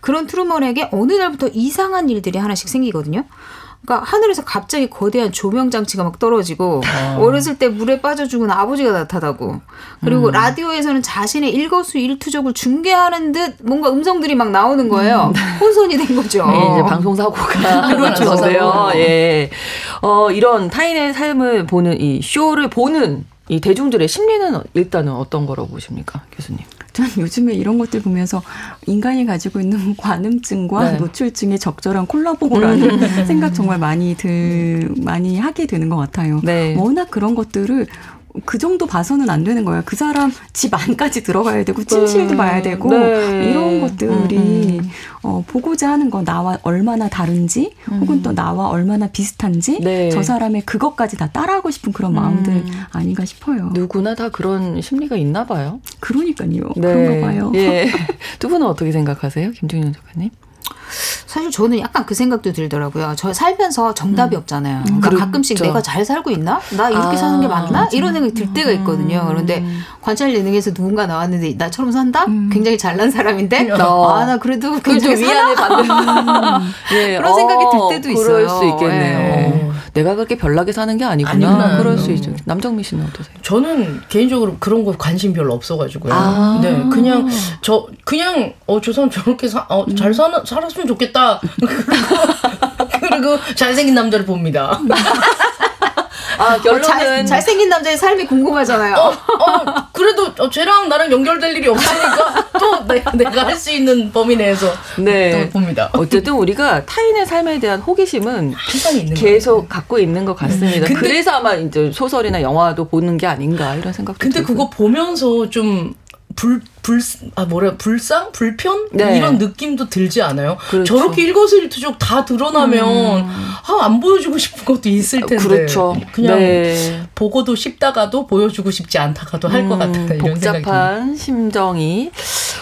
그런 트루먼에게 어느 날부터 이상한 일들이 하나씩 생기거든요. 그러니까 하늘에서 갑자기 거대한 조명 장치가 막 떨어지고 아. 어렸을 때 물에 빠져 죽은 아버지가 나타나고 그리고 음. 라디오에서는 자신의 일거수 일투족을 중계하는 듯 뭔가 음성들이 막 나오는 거예요. 음. 혼선이 된 거죠. 네, 이제 방송 사고가 그렇죠. 예. 어, 이런 타인의 삶을 보는 이 쇼를 보는 이 대중들의 심리는 일단은 어떤 거라고 보십니까, 교수님? 저는 요즘에 이런 것들 보면서 인간이 가지고 있는 관음증과 네. 노출증의 적절한 콜라보라는 음. 생각 정말 많이 들 많이 하게 되는 것 같아요. 네. 워낙 그런 것들을 그 정도 봐서는 안 되는 거예요. 그 사람 집 안까지 들어가야 되고 침실도 네. 봐야 되고 네. 이런 것들이 음, 음. 어, 보고자 하는 거 나와 얼마나 다른지 음. 혹은 또 나와 얼마나 비슷한지 네. 저 사람의 그것까지 다 따라하고 싶은 그런 마음들 음. 아닌가 싶어요. 누구나 다 그런 심리가 있나 봐요. 그러니까요. 네. 그런가 봐요. 예. 두 분은 어떻게 생각하세요, 김중현 작가님? 사실 저는 약간 그 생각도 들더라고요. 저 살면서 정답이 음. 없잖아요. 그러니까 그렇죠. 가끔씩 내가 잘 살고 있나? 나 이렇게 아, 사는 게 맞나? 맞아. 이런 생각이 들 때가 있거든요. 음. 그런데 관찰 예능에서 누군가 나왔는데 나처럼 산다? 음. 굉장히 잘난 사람인데 어. 아 나 그래도 굉장히 위안을 받는 예. 그런 어, 생각이 들 때도 있어요. 그럴 수 있겠네요. 예. 내가 그렇게 별나게 사는 게 아니구나. 아니구나. 그럴 수 있죠. 남정미 씨는 어떠세요? 저는 개인적으로 그런 거 관심 별로 없어가지고요. 아. 네, 그냥 저 그냥 어저 사람 저렇게 사, 어, 잘 사는 살았으면 좋겠다. 그리고 잘생긴 남자를 봅니다. 아, 어, 결론은 잘, 잘생긴 남자의 삶이 궁금하잖아요. 어, 어 그래도 어, 쟤랑 나랑 연결될 일이 없으니까 또 내가, 내가 할 수 있는 범위 내에서 네. 또 봅니다. 어쨌든 우리가 타인의 삶에 대한 호기심은 계속 갖고 있는 것 같습니다. 근데, 그래서 아마 이제 소설이나 영화도 보는 게 아닌가 이런 생각도 근데 들고. 그거 보면서 좀 불, 불, 아, 뭐래, 불상? 불편? 네. 이런 느낌도 들지 않아요? 그렇죠. 저렇게 일거수일투족 다 드러나면, 음. 아, 안 보여주고 싶은 것도 있을 텐데. 그렇죠. 그냥 네. 보고도 싶다가도 보여주고 싶지 않다가도 할것 음, 같아요. 복잡한 심정이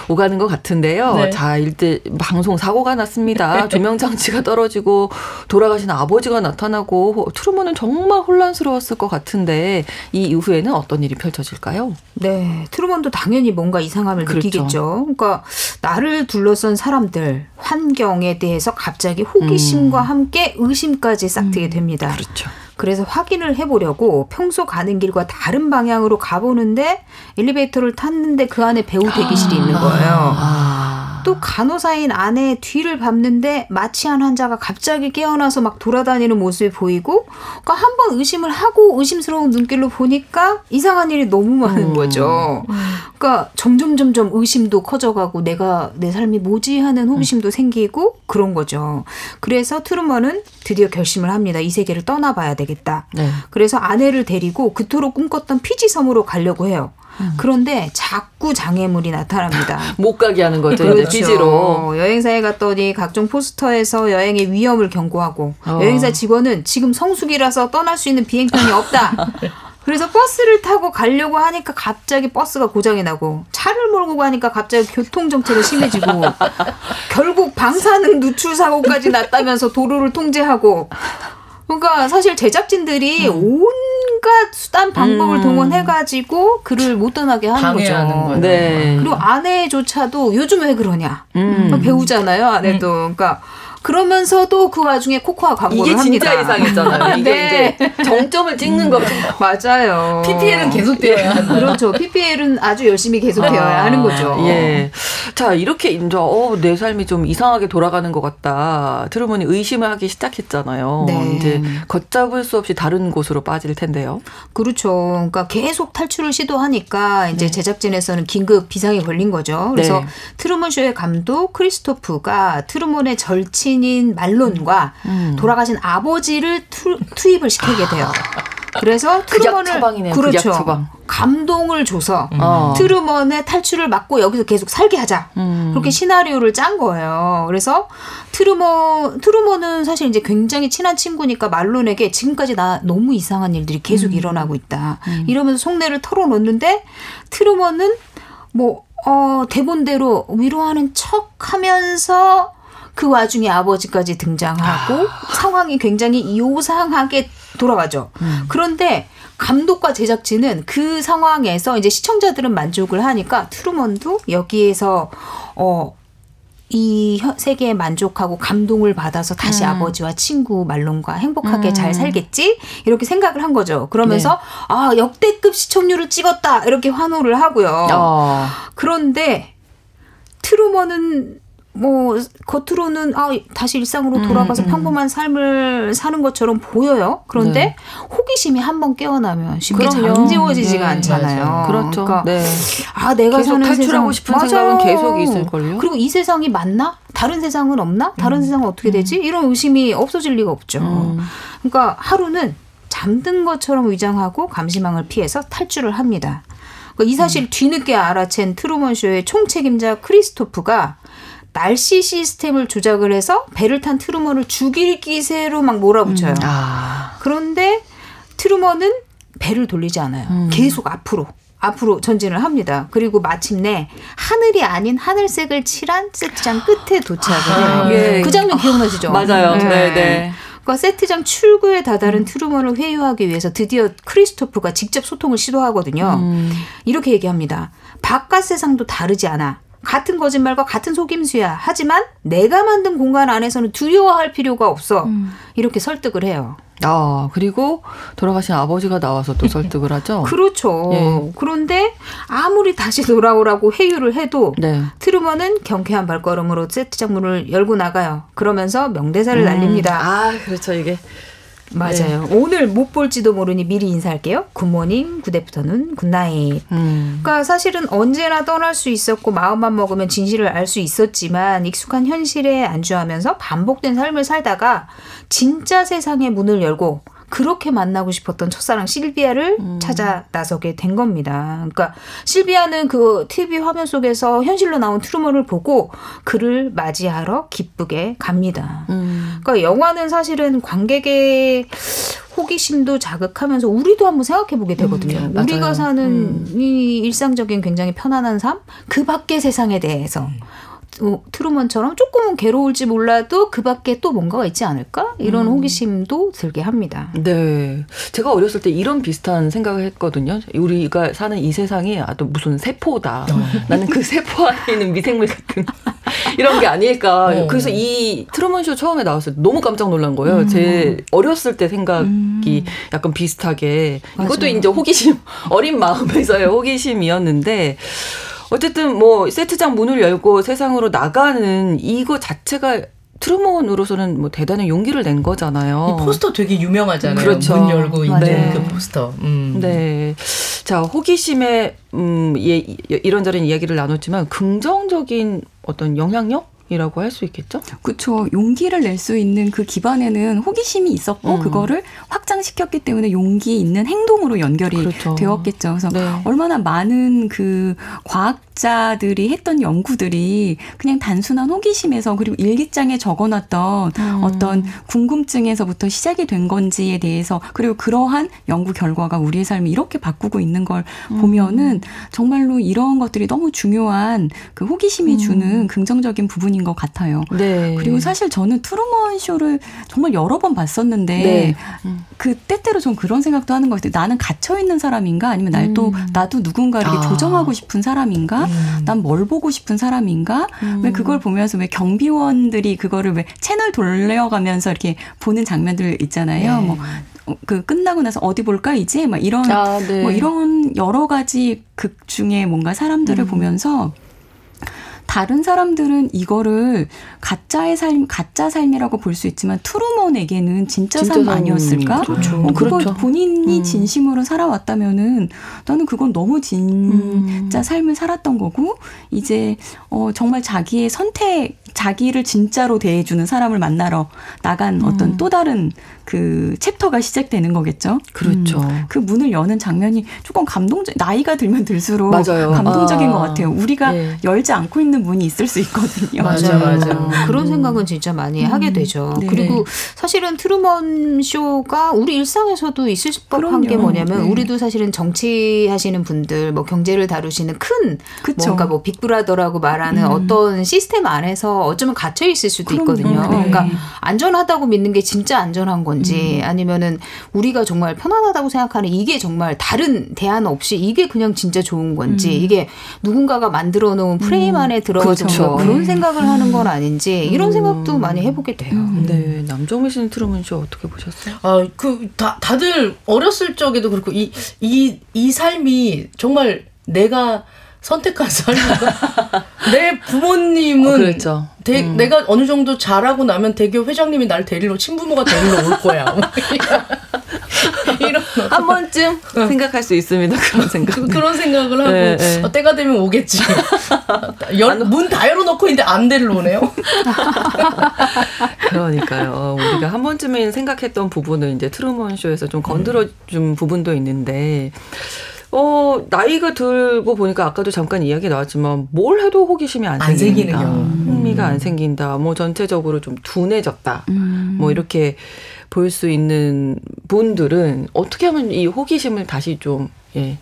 오가는 것 같은데요. 네. 자, 일대 방송 사고가 났습니다. 조명장치가 떨어지고 돌아가신 아버지가 나타나고 트루먼은 정말 혼란스러웠을 것 같은데 이 이후에는 어떤 일이 펼쳐질까요? 네. 트루먼도 당연히 뭔가 이상 함을 그렇죠. 느끼겠죠. 그러니까 나를 둘러싼 사람들, 환경에 대해서 갑자기 호기심과 음. 함께 의심까지 싹트게 음. 됩니다. 그렇죠. 그래서 확인을 해보려고 평소 가는 길과 다른 방향으로 가보는데 엘리베이터를 탔는데 그 안에 배우 대기실이 있는 거예요. 아. 또 간호사인 아내의 뒤를 밟는데 마취한 환자가 갑자기 깨어나서 막 돌아다니는 모습이 보이고 그러니까 한 번 의심을 하고 의심스러운 눈길로 보니까 이상한 일이 너무 많은 음. 거죠. 그러니까 점점 점점 의심도 커져가고 내가 내 삶이 뭐지 하는 호기심도 음. 생기고 그런 거죠. 그래서 트루먼은 드디어 결심을 합니다. 이 세계를 떠나봐야 되겠다. 네. 그래서 아내를 데리고 그토록 꿈꿨던 피지 섬으로 가려고 해요. 음. 그런데 자꾸 장애물이 나타납니다. 못 가게 하는 거죠. 그렇죠. 비지로. 여행사에 갔더니 각종 포스터에서 여행의 위험을 경고하고 어. 여행사 직원은 지금 성수기라서 떠날 수 있는 비행편이 없다. 그래서 버스를 타고 가려고 하니까 갑자기 버스가 고장이 나고 차를 몰고 가니까 갑자기 교통 정체가 심해지고 결국 방사능 누출 사고까지 났다면서 도로를 통제하고 그러니까 사실 제작진들이 음. 온갖 수단 방법을 음. 동원해가지고 그를 못 떠나게 하는 거죠. 거예요. 네. 그리고 아내조차도 요즘 왜 그러냐. 음. 배우잖아요, 아내도. 음. 그러니까 그러면서도 그 와중에 코코아 광고를 이게 합니다. 진짜 이상했잖아요. 이게 네. 이제 정점을 찍는 거 맞아요. PPL은 계속 되어야 하는 그렇죠. PPL은 아주 열심히 계속 아, 되어야 하는 거죠. 예. 자 이렇게 인제 어, 내 삶이 좀 이상하게 돌아가는 것 같다. 트루먼이 의심을 하기 시작했잖아요. 네. 이제 걷잡을 수 없이 다른 곳으로 빠질 텐데요. 그렇죠. 그러니까 계속 탈출을 시도하니까 이제 네. 제작진에서는 긴급 비상이 걸린 거죠. 그래서 네. 트루먼 쇼의 감독 크리스토프가 트루먼의 절친 신인 말론과 음. 돌아가신 아버지를 투, 투입을 시키게 돼요. 그래서 트루먼을. 그렇죠. 처방. 감동을 줘서 음. 어. 트루먼의 탈출을 막고 여기서 계속 살게 하자. 음. 그렇게 시나리오를 짠 거예요. 그래서 트루먼 트루먼은 사실 이제 굉장히 친한 친구니까 말론에게 지금까지 나 너무 이상한 일들이 계속 음. 일어나고 있다. 음. 이러면서 속내를 털어놓는데 트루먼은 뭐 어, 대본대로 위로하는 척 하면서 그 와중에 아버지까지 등장하고 아. 상황이 굉장히 요상하게 돌아가죠. 음. 그런데 감독과 제작진은 그 상황에서 이제 시청자들은 만족을 하니까 트루먼도 여기에서 어, 이 세계에 만족하고 감동을 받아서 다시 음. 아버지와 친구 말론과 행복하게 음. 잘 살겠지 이렇게 생각을 한 거죠. 그러면서 네. 아 역대급 시청률을 찍었다 이렇게 환호를 하고요. 어. 그런데 트루먼은 뭐 겉으로는 아 다시 일상으로 음, 돌아가서 음, 평범한 삶을 사는 것처럼 보여요. 그런데 네. 호기심이 한번 깨어나면 쉽게 잠재워지지가 네, 않잖아요. 맞아요. 그렇죠. 그러니까 네. 아 내가 계속 사는 탈출하고 세상, 싶은 맞아. 생각은 계속 있을 걸요. 그리고 이 세상이 맞나? 다른 세상은 없나? 다른 음. 세상은 어떻게 되지? 음. 이런 의심이 없어질 리가 없죠. 음. 그러니까 하루는 잠든 것처럼 위장하고 감시망을 피해서 탈출을 합니다. 그러니까 이 사실 음. 뒤늦게 알아챈 트루먼 쇼의 총책임자 크리스토프가 날씨 시스템을 조작을 해서 배를 탄 트루먼을 죽일 기세로 막 몰아붙여요. 음. 아. 그런데 트루먼은 배를 돌리지 않아요. 음. 계속 앞으로. 앞으로 전진을 합니다. 그리고 마침내 하늘이 아닌 하늘색을 칠한 세트장 끝에 도착을 아, 해요. 예. 그 장면 기억나시죠? 맞아요. 네. 네. 네. 그러니까 세트장 출구에 다다른 음. 트루먼을 회유하기 위해서 드디어 크리스토프가 직접 소통을 시도하거든요. 음. 이렇게 얘기합니다. 바깥 세상도 다르지 않아. 같은 거짓말과 같은 속임수야. 하지만 내가 만든 공간 안에서는 두려워할 필요가 없어. 음. 이렇게 설득을 해요. 아, 그리고 돌아가신 아버지가 나와서 또 설득을 하죠? 그렇죠. 예. 그런데 아무리 다시 돌아오라고 회유를 해도 네. 트루먼은 경쾌한 발걸음으로 세트장 문을 열고 나가요. 그러면서 명대사를 음. 날립니다. 아, 그렇죠. 이게 맞아요. 네. 오늘 못 볼지도 모르니 미리 인사할게요. Good morning, good afternoon, good night. 음. 그러니까 사실은 언제나 떠날 수 있었고 마음만 먹으면 진실을 알 수 있었지만 익숙한 현실에 안주하면서 반복된 삶을 살다가 진짜 세상의 문을 열고 그렇게 만나고 싶었던 첫사랑 실비아를 음. 찾아 나서게 된 겁니다. 그러니까 실비아는 그 TV 화면 속에서 현실로 나온 트루먼을 보고 그를 맞이하러 기쁘게 갑니다. 음. 그러니까 영화는 사실은 관객의 호기심도 자극하면서 우리도 한번 생각해 보게 되거든요. 음, 우리가 사는 음. 이 일상적인 굉장히 편안한 삶, 그 밖의 세상에 대해서 음. 어, 트루먼처럼 조금은 괴로울지 몰라도 그 밖에 또 뭔가가 있지 않을까? 이런 음. 호기심도 들게 합니다. 네. 제가 어렸을 때 이런 비슷한 생각을 했거든요. 우리가 사는 이 세상이 아, 또 무슨 세포다. 어. 나는 그 세포 안에 있는 미생물 같은 이런 게 아닐까. 어. 그래서 이 트루먼 쇼 처음에 나왔을 때 너무 깜짝 놀란 거예요. 음. 제 어렸을 때 생각이 음. 약간 비슷하게. 맞아요. 이것도 이제 호기심, 어린 마음에서의 호기심이었는데 어쨌든 뭐 세트장 문을 열고 세상으로 나가는 이거 자체가 트루먼으로서는 뭐 대단한 용기를 낸 거잖아요. 포스터 되게 유명하잖아요. 그렇죠. 문 열고 있는 네. 그 포스터. 음. 네. 자, 호기심에 음, 예, 이런저런 이야기를 나눴지만 긍정적인 어떤 영향력 이라고 할 수 있겠죠? 그렇죠. 용기를 낼 수 있는 그 기반에는 호기심이 있었고 음. 그거를 확장시켰기 때문에 용기 있는 행동으로 연결이 그렇죠. 되었겠죠. 그래서 네. 얼마나 많은 그 과학 자들이 했던 연구들이 그냥 단순한 호기심에서 그리고 일기장에 적어놨던 음. 어떤 궁금증에서부터 시작이 된 건지에 대해서 그리고 그러한 연구 결과가 우리의 삶을 이렇게 바꾸고 있는 걸 음. 보면은 정말로 이런 것들이 너무 중요한 그 호기심이 주는 음. 긍정적인 부분이 부분인 것 같아요. 네. 그리고 사실 저는 트루먼 쇼를 정말 여러 번 봤었는데 네. 그 때때로 좀 그런 생각도 하는 것 같아요. 나는 갇혀 있는 사람인가 아니면 날또 음. 나도 누군가를 아. 조정하고 싶은 사람인가? 음. 난뭘 보고 싶은 사람인가? 음. 왜 그걸 보면서 왜 경비원들이 그거를 왜 채널 돌려가면서 이렇게 보는 장면들 있잖아요. 네. 뭐그 끝나고 나서 어디 볼까 이제 막 이런 아, 네. 뭐 이런 여러 가지 극 중에 뭔가 사람들을 음. 보면서 다른 사람들은 이거를 가짜의 삶, 가짜 삶이라고 볼 수 있지만 트루먼에게는 진짜, 진짜 삶 아니었을까? 그렇죠. 어, 그걸 그렇죠. 본인이 음. 진심으로 살아왔다면은 나는 그건 너무 진짜 음. 삶을 살았던 거고 이제 어 정말 자기의 선택 자기를 진짜로 대해주는 사람을 만나러 나간 음. 어떤 또 다른 그 챕터가 시작되는 거겠죠. 그렇죠. 음, 그 문을 여는 장면이 조금 감동적. 나이가 들면 들수록 맞아요. 감동적인 아. 것 같아요. 우리가 네. 열지 않고 있는 문이 있을 수 있거든요. 맞아요, 맞아요. 음. 그런 생각은 진짜 많이 음. 하게 되죠. 네. 그리고 사실은 트루먼 쇼가 우리 일상에서도 있을 법한 게 뭐냐면 네. 우리도 사실은 정치하시는 분들, 뭐 경제를 다루시는 큰 그쵸. 뭔가 뭐 빅브라더라고 말하는 음. 어떤 시스템 안에서 어쩌면 갇혀 있을 수도 그럼요. 있거든요. 네. 그러니까 안전하다고 믿는 게 진짜 안전한 건. 건지 음. 아니면은 우리가 정말 편안하다고 생각하는 이게 정말 다른 대안 없이 이게 그냥 진짜 좋은 건지 음. 이게 누군가가 만들어 놓은 프레임 음. 안에 들어가서 그렇죠. 그런 네. 생각을 하는 건 아닌지 이런 음. 생각도 많이 해보게 돼요. 네, 남정미 씨는 트루먼 쇼 어떻게 보셨어요? 아, 그 다, 다들 어렸을 적에도 그렇고 이 이 이 삶이 정말 내가 선택한 삶인가? 내 부모님은 어, 그렇죠. 대, 음. 내가 어느 정도 자라고 나면 대교 회장님이 날 데리러 친부모가 데리러 올 거야. 이런 한 번쯤 어. 생각할 수 있습니다. 그런 생각. 그, 런 생각을 하고 네, 네. 어, 때가 되면 오겠지. 문 다 열어놓고 있는데 안 데리러 오네요. 그러니까요. 우리가 한 번쯤은 생각했던 부분을 이제 트루먼 쇼에서 좀 건드려준 음. 부분도 있는데. 어, 나이가 들고 보니까 아까도 잠깐 이야기 나왔지만 뭘 해도 호기심이 안, 안 생긴다. 흥미가 음. 안 생긴다. 뭐 전체적으로 좀 둔해졌다. 음. 뭐 이렇게 볼 수 있는 분들은 어떻게 하면 이 호기심을 다시 좀 예.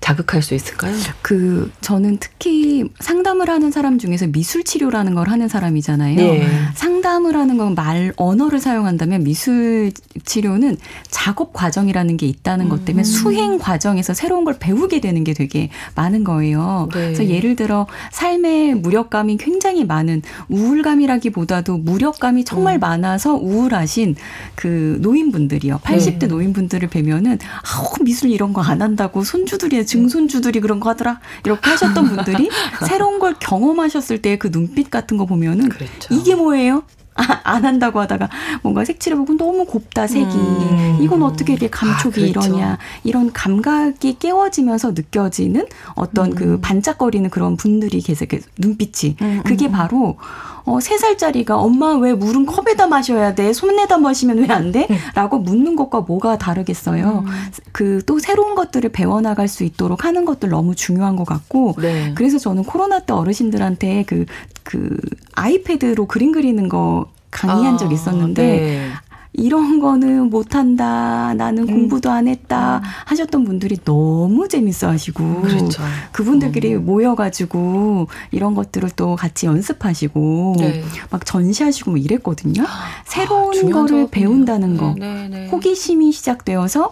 자극할 수 있을까요? 그 저는 특히 상담을 하는 사람 중에서 미술 치료라는 걸 하는 사람이잖아요. 네. 상담을 하는 건 말 언어를 사용한다면 미술 치료는 작업 과정이라는 게 있다는 것 때문에 음. 수행 과정에서 새로운 걸 배우게 되는 게 되게 많은 거예요. 네. 그래서 예를 들어 삶의 무력감이 굉장히 많은 우울감이라기보다도 무력감이 정말 음. 많아서 우울하신 그 노인분들이요. 80대 네. 노인분들을 뵈면은 아, 미술 이런 거 안 한다고 손주들이 증손주들이 그런 거 하더라 이렇게 하셨던 분들이 새로운 걸 경험하셨을 때 그 눈빛 같은 거 보면은 그렇죠. 이게 뭐예요? 아, 안 한다고 하다가 뭔가 색칠해 보고 너무 곱다 색이 음. 이건 어떻게 이렇게 감촉이 아, 그렇죠. 이러냐 이런 감각이 깨워지면서 느껴지는 어떤 그 음. 그 반짝거리는 그런 분들이 계세요 눈빛이 음, 음 그게 음. 바로 어, 3살짜리가 엄마 왜 물은 컵에다 마셔야 돼? 손에다 마시면 왜 안 돼? 라고 묻는 것과 뭐가 다르겠어요. 음. 그또 새로운 것들을 배워나갈 수 있도록 하는 것들 너무 중요한 것 같고 네. 그래서 저는 코로나 때 어르신들한테 그, 그 아이패드로 그림 그리는 거 강의한 아, 적 있었는데 네. 이런 거는 못한다. 나는 음. 공부도 안 했다. 음. 하셨던 분들이 너무 재밌어 하시고. 그렇죠. 그분들끼리 음. 모여가지고 이런 것들을 또 같이 연습하시고 네. 막 전시하시고 뭐 이랬거든요. 아, 새로운 아, 거를 배운다는 거. 네, 네, 네, 호기심이 시작되어서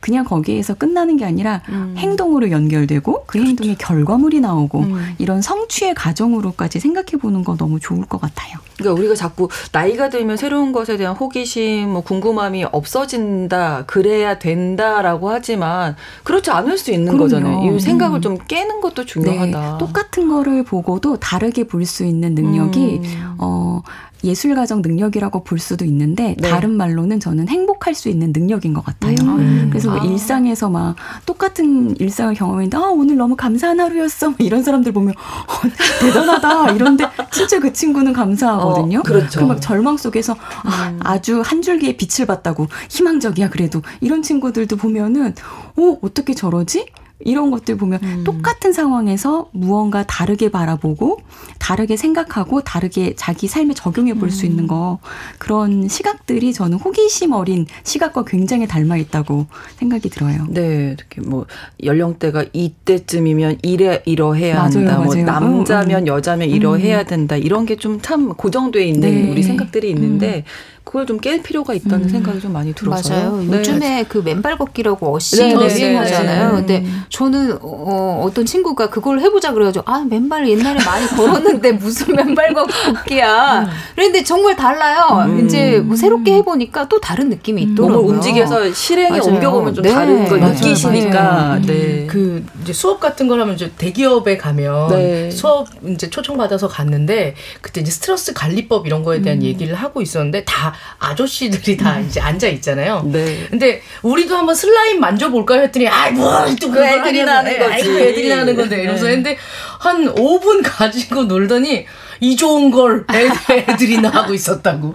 그냥 거기에서 끝나는 게 아니라 음. 행동으로 연결되고 그 그렇죠. 행동의 결과물이 나오고 음. 이런 성취의 과정으로까지 생각해 보는 거 너무 좋을 것 같아요. 그러니까 우리가 자꾸 나이가 들면 새로운 것에 대한 호기심, 뭐 궁금함이 없어진다, 그래야 된다라고 하지만 그렇지 않을 수 있는 그럼요. 거잖아요. 이 생각을 음. 좀 깨는 것도 중요하다. 네. 똑같은 거를 보고도 다르게 볼 수 있는 능력이 음. 어 예술가적 능력이라고 볼 수도 있는데 네. 다른 말로는 저는 행복할 수 있는 능력인 것 같아요. 음. 그래서 뭐 아. 일상에서 막 똑같은 일상을 경험했는데 아 오늘 너무 감사한 하루였어 이런 사람들 보면 어, 대단하다 이런데 진짜 그 친구는 감사하거든요. 어, 그렇죠. 그 막 절망 속에서 아, 음. 아주 한 줄기의 빛을 봤다고 희망적이야 그래도 이런 친구들도 보면은 어 어떻게 저러지? 이런 것들 보면 음. 똑같은 상황에서 무언가 다르게 바라보고 다르게 생각하고 다르게 자기 삶에 적용해 볼수 음. 있는 거 그런 시각들이 저는 호기심 어린 시각과 굉장히 닮아 있다고 생각이 들어요. 네, 특히 뭐 연령대가 이때쯤이면 이래 이러해야 맞아요, 한다. 뭐 맞아요. 뭐 남자면 음, 음. 여자면 이러해야 된다. 이런 게 좀 참 고정돼 있는 네. 우리 생각들이 있는데 음. 그걸 좀 깰 필요가 있다는 음. 생각이 좀 많이 들어서요. 맞아요. 네. 요즘에 그 맨발 걷기라고 어시 어시하잖아요. 네, 네, 근데 저는 어, 어떤 친구가 그걸 해보자 그래가지고 아 맨발 옛날에 많이 걸었는데 무슨 맨발 걷기야. 음. 그런데 정말 달라요. 음. 이제 뭐 새롭게 해보니까 또 다른 느낌이 음. 있더라고요. 몸을 움직여서 실행에 맞아요. 옮겨보면 좀 네. 다른 걸 맞아요. 느끼시니까. 네. 그 이제 수업 같은 걸 하면 이제 대기업에 가면 네. 수업 이제 초청 받아서 갔는데 그때 이제 스트레스 관리법 이런 거에 대한 음. 얘기를 하고 있었는데 다 아저씨들이 다 음. 이제 앉아 있잖아요. 네. 근데 우리도 한번 슬라임 만져볼까요? 했더니 아이 뭘또 그 애들이 나는 거지. 아이고 애들이 나는 건데 이러면서 네. 했는데 한 5분 가지고 놀더니 이 좋은 걸 애들이나 하고 있었다고.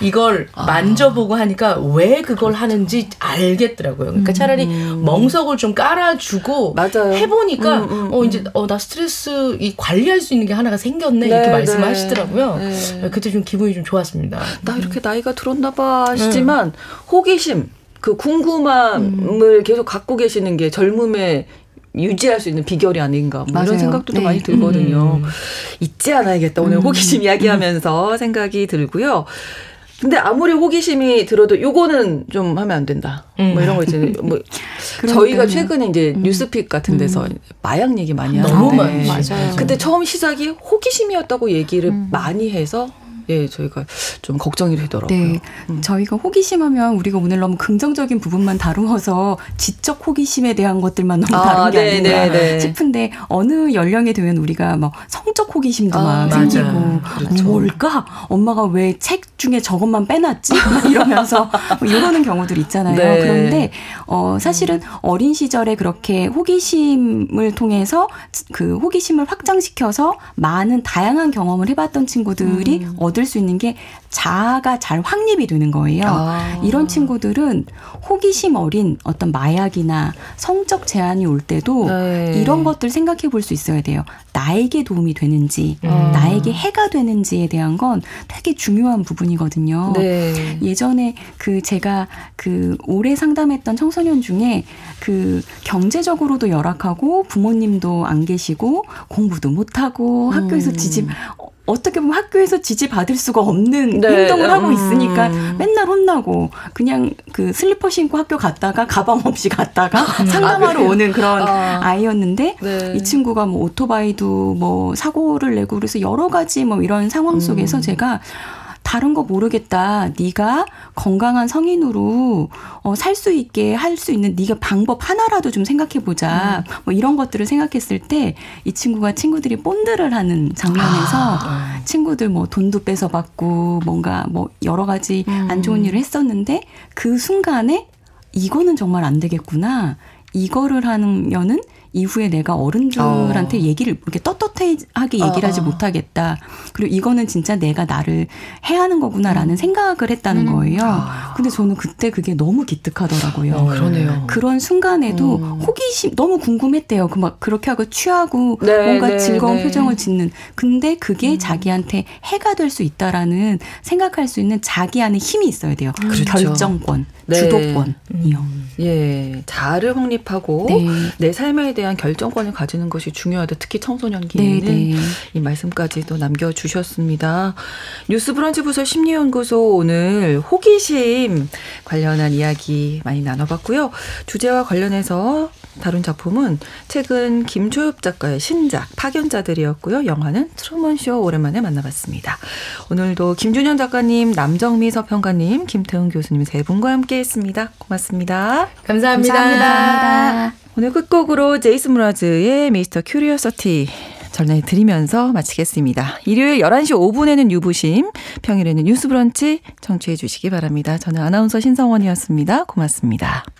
이걸 아. 만져보고 하니까 왜 그걸 하는지 알겠더라고요. 그러니까 차라리 음. 멍석을 좀 깔아주고 맞아요. 해보니까 음, 음, 어 이제 음. 어나 스트레스 이 관리할 수 있는 게 하나가 생겼네 네, 이렇게 말씀하시더라고요. 네. 네. 그때 좀 기분이 좀 좋았습니다. 나 이렇게 나이가 들었나봐 하시지만 호기심 그 궁금함을 음. 계속 갖고 계시는 게 젊음의 유지할 수 있는 비결이 아닌가 뭐 이런 생각도 네. 많이 들거든요. 음. 잊지 않아야겠다 오늘 음. 호기심 이야기하면서 생각이 들고요. 근데 아무리 호기심이 들어도 요거는 좀 하면 안 된다. 음. 뭐 이런 거 이제 뭐 저희가 최근에 이제 음. 뉴스픽 같은 데서 음. 마약 얘기 많이 하는데 너무 많이 맞아요. 그때 처음 시작이 호기심이었다고 얘기를 음. 많이 해서 예, 저희가 좀 걱정이 되더라고요. 네. 음. 저희가 호기심하면 우리가 오늘 너무 긍정적인 부분만 다루어서 지적 호기심에 대한 것들만 너무 아, 다룬 게 네, 아닌가 네, 네. 싶은데 어느 연령이 되면 우리가 막 성적 호기심도 아, 막 생기고 그렇죠. 뭘까? 엄마가 왜 책 중에 저것만 빼놨지? 이러면서 뭐 이러는 경우들 있잖아요. 네. 그런데 어 사실은 어린 시절에 그렇게 호기심을 통해서 그 호기심을 확장시켜서 많은 다양한 경험을 해봤던 친구들이 음. 얻을 수 있는 게 자아가 잘 확립이 되는 거예요. 아. 이런 친구들은 호기심 어린 어떤 마약이나 성적 제한이 올 때도 네. 이런 것들 생각해 볼 수 있어야 돼요. 나에게 도움이 되는지, 음. 나에게 해가 되는지에 대한 건 되게 중요한 부분이거든요. 네. 예전에 그 제가 그 오래 상담했던 청소년 중에 그 경제적으로도 열악하고 부모님도 안 계시고 공부도 못하고 학교에서 음. 지집 어떻게 보면 학교에서 지지받을 수가 없는 네. 행동을 하고 음. 있으니까 맨날 혼나고 그냥 그 슬리퍼 신고 학교 갔다가 가방 없이 갔다가 음. 상담하러 아, 오는 그런 아. 아이였는데 네. 이 친구가 뭐 오토바이도 뭐 사고를 내고 그래서 여러 가지 뭐 이런 상황 속에서 음. 제가 다른 거 모르겠다. 네가 건강한 성인으로 어, 살 수 있게 할 수 있는 네가 방법 하나라도 좀 생각해 보자. 음. 뭐 이런 것들을 생각했을 때 이 친구가 친구들이 본드를 하는 장면에서 아. 친구들 뭐 돈도 뺏어 받고 뭔가 뭐 여러 가지 음. 안 좋은 일을 했었는데 그 순간에 이거는 정말 안 되겠구나. 이거를 하면은 이후에 내가 어른들한테 어. 얘기를 이렇게 떳떳하게 얘기를 어. 하지 못하겠다. 그리고 이거는 진짜 내가 나를 해야 하는 거구나라는 음. 생각을 했다는 음. 거예요. 아. 근데 저는 그때 그게 너무 기특하더라고요. 어, 그러네요. 그런 순간에도 음. 호기심 너무 궁금했대요. 그 막 그렇게 하고 취하고 네, 뭔가 네, 즐거운 네. 표정을 짓는. 근데 그게 음. 자기한테 해가 될 수 있다라는 생각할 수 있는 자기 안에 힘이 있어야 돼요. 그렇죠. 결정권, 네. 주도권이요. 음. 예, 자아를 확립하고 네. 내 삶에 대한 결정권을 가지는 것이 중요하다. 특히 청소년기에는 네, 네. 이 말씀까지도 남겨주셨습니다. 뉴스브런치 부설 심리연구소 오늘 호기심 관련한 이야기 많이 나눠봤고요. 주제와 관련해서 다룬 작품은 최근 김초엽 작가의 신작 파견자들이었고요. 영화는 트루먼 쇼 오랜만에 만나봤습니다. 오늘도 김준현 작가님, 남정미 서평가님, 김태훈 교수님 세 분과 함께했습니다. 고맙습니다. 감사합니다. 감사합니다. 오늘 끝곡으로 제이슨 므라즈의 Mr. Curiosity 전해드리면서 마치겠습니다. 일요일 11시 5분에는 유부심, 평일에는 뉴스 브런치 청취해 주시기 바랍니다. 저는 아나운서 신성원이었습니다. 고맙습니다.